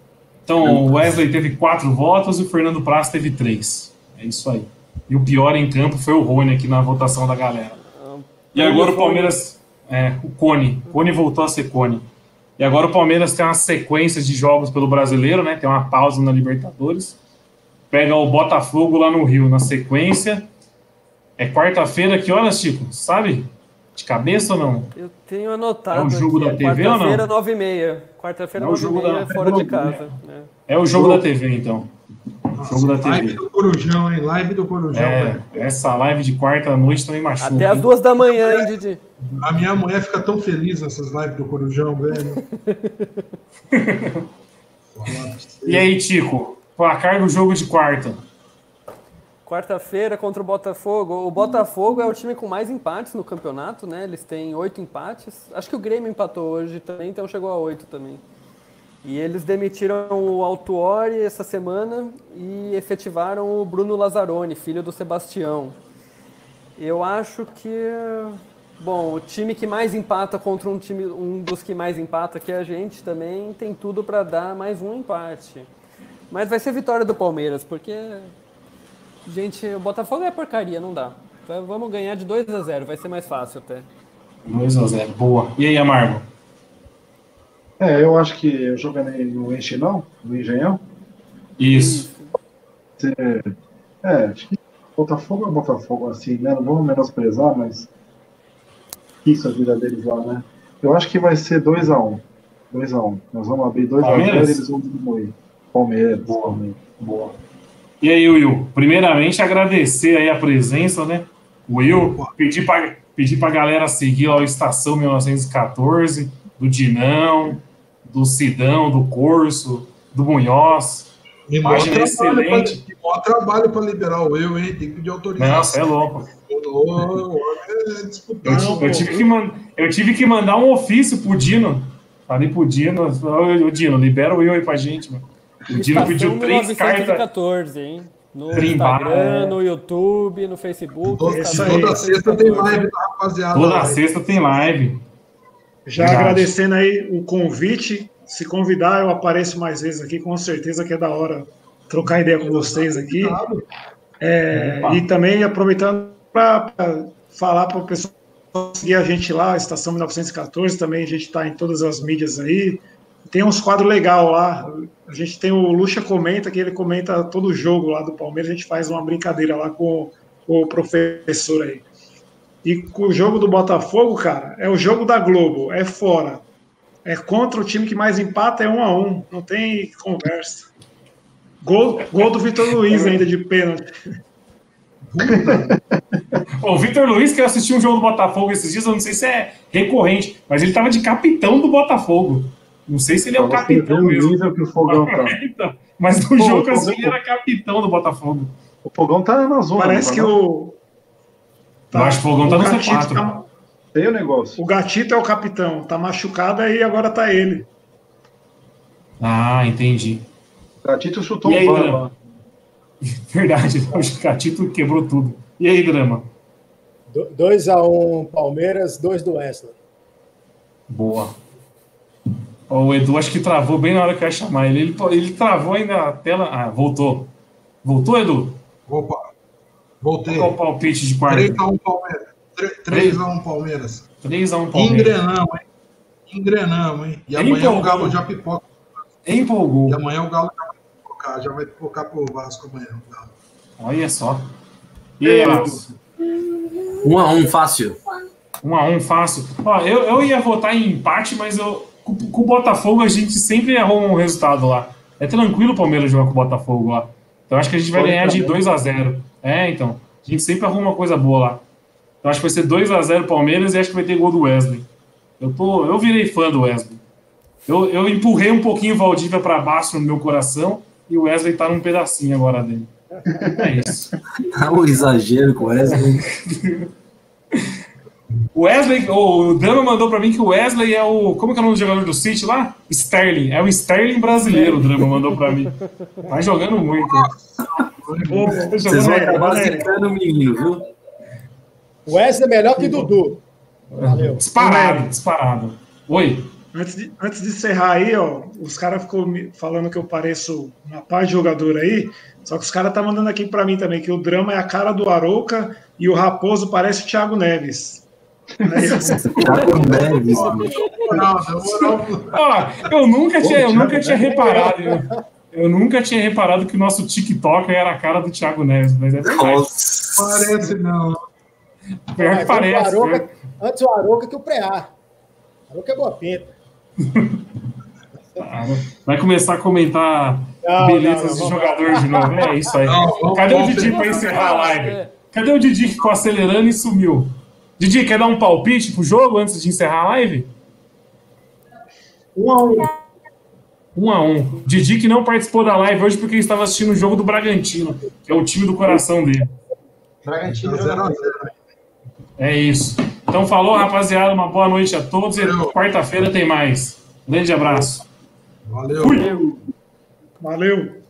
Então, o Wesley teve quatro votos e o Fernando Praz teve três. É isso aí. E o pior em campo foi o Rony aqui na votação da galera. E agora o Palmeiras. É, o Cone. Cone voltou a ser Cone. E agora o Palmeiras tem uma sequência de jogos pelo brasileiro, né? Tem uma pausa na Libertadores. Pega o Botafogo lá no Rio na sequência. É quarta-feira, que horas, Chico? Sabe? De cabeça ou não? Eu tenho anotado. É o jogo aqui, da TV ou não? Quarta-feira, 9h30. Quarta-feira, É o jogo 9h30, da- fora de casa. né? É o jogo da TV, então. Jogo da Live TV. do Corujão, hein? Live do Corujão, É, velho. essa live de quarta noite também machuca. Até as duas da manhã, hein, Didi? A minha mulher fica tão feliz nessas lives do Corujão, velho. E aí, Tico? Placar do jogo de quarta. Quarta-feira contra o Botafogo. O Botafogo é o time com mais empates no campeonato, né? Eles têm oito empates. Acho que o Grêmio empatou hoje também, então chegou a oito também. E eles demitiram o Altuori essa semana e efetivaram o Bruno Lazzaroni, filho do Sebastião. Eu acho que, bom, o time que mais empata contra um time, um dos que mais empata que a gente também tem tudo para dar mais um empate. Mas vai ser vitória do Palmeiras, porque Gente, o Botafogo é porcaria, não dá. Vamos ganhar de 2 a 0 vai ser mais fácil até. 2x0. Boa. E aí, Amargo? É, eu acho que eu joguei no Enchilão, no Engenhão. Isso. É, acho que Botafogo é Botafogo, assim, né? Não vamos menosprezar, mas isso a vida deles lá, né? Eu acho que vai ser 2x1. 2x1. Nós vamos abrir 2x0 e eles vão diminuir. Palmeiras. Boa. Palmeiras. Boa. E aí, Will? Primeiramente, agradecer aí a presença, né? Will, pedir pra, pedir pra galera seguir lá o Estação 1914, do Dinão, do Sidão, do Corso, do Munhoz. E maior Página trabalho pra- excelente. e maior trabalho para liberar o eu, hein? Tem que pedir autorização. Você é louco. É Eu, eu tive que man- eu tive que mandar um ofício pro Dino. Falei pro Dino, ô, Dino, libera o Will aí pra gente, mano. O Dino pediu três cartas. 1914, hein? No Trimbar, Instagram, no YouTube, no Facebook. Toda, Isso aí. toda sexta tem live da rapaziada. Toda hein? sexta tem live. Já Verdade. agradecendo aí o convite. Se convidar, eu apareço mais vezes aqui, com certeza que é da hora trocar ideia com vocês aqui. É, e também aproveitando para falar para o pessoal seguir a gente lá, Estação 1914, também a gente está em todas as mídias aí. Tem uns quadros legais lá. A gente tem o Lucha Comenta, que ele comenta todo o jogo lá do Palmeiras. A gente faz uma brincadeira lá com, com o professor aí. E com o jogo do Botafogo, cara, é o jogo da Globo, é fora. É contra o time que mais empata, é um a um. Não tem conversa. Gol, gol do Vitor Luiz ainda de pênalti. O Vitor Luiz, que eu assisti um jogo do Botafogo esses dias, eu não sei se é recorrente, mas ele tava de capitão do Botafogo. Não sei se ele é o capitão o mesmo. nível que o Fogão tá. Então, mas no Pô, jogo assim, ele era capitão do Botafogo. O Fogão tá na zona. Parece não que tá, o. Eu acho que o Fogão tá no Gatito C4. tá- Tem o negócio. o Gatito é o capitão, tá machucado aí agora tá ele. Ah, entendi. Gatito chutou E aí, um Drama? Verdade, o Catito quebrou tudo. E aí, Drama? 2x1 Palmeiras, 2 do Wesley. Boa. O Edu acho que travou bem na hora que eu ia chamar ele. Ele, ele travou ainda a tela. Ah, voltou. Voltou, Edu? Opa, voltei. Qual é o palpite de quarta? 3x1 Palmeiras. 3x1 Palmeiras. 3x1 Palmeiras. Engrenamos, hein? Engrenamos, hein? E amanhã Empolgou. o Galo já pipoca. Empolgou. E amanhã o Galo já vai pipocar. Já vai pipocar pro Vasco amanhã. o Galo. Olha só. E aí? Um a um, fácil. Um a um fácil. Ó, eu, eu ia votar em empate, mas eu, com, com o Botafogo a gente sempre arruma um resultado lá. É tranquilo o Palmeiras jogar com o Botafogo lá. Então acho que a gente vai Pode ganhar de também. 2 a 0 É, então. A gente sempre arruma uma coisa boa lá. Então acho que vai ser 2 a 0 Palmeiras e acho que vai ter gol do Wesley. Eu, tô, eu virei fã do Wesley. Eu, eu empurrei um pouquinho o Valdívia para baixo no meu coração e o Wesley tá num pedacinho agora dele. É isso. Tá um exagero com essa. O Wesley, o Dama mandou pra mim que o Wesley é o. Como que é o nome do jogador do City lá? Sterling. É o Sterling brasileiro, o Drama mandou pra mim. Tá jogando muito. Tá Vocês vão acabar zicando o menino, viu? Wesley é melhor que Dudu. Valeu. Disparado, disparado. Oi. Antes de, antes de encerrar aí, ó, os caras ficou me falando que eu pareço uma par de jogador aí, só que os caras tá mandando aqui pra mim também que o drama é a cara do Arouca e o Raposo parece o Thiago Neves. Neves, eu nunca tinha, eu nunca tinha reparado. Eu, eu nunca tinha reparado que o nosso TikToker era a cara do Thiago Neves, mas é verdade. Parece não. Pior que Mas parece. o Arouca, né? Antes o Aroca que o Preá. Aroca é boa pinta. Ah, Vai começar a comentar Não, belezas não, não, de jogador de novo. É isso aí. Cadê o Didi pra encerrar a live? É. Cadê o Didi que ficou acelerando e sumiu? Didi, quer dar um palpite pro jogo antes de encerrar a live? Um a um. Um a um. Didi que não participou da live hoje porque estava assistindo o jogo do Bragantino, que é o time do coração dele. Bragantino Tá zero a joga zero. É isso. Então falou, rapaziada. Uma boa noite a todos e quarta-feira tem mais. Grande abraço. Valeu. Fui. Valeu.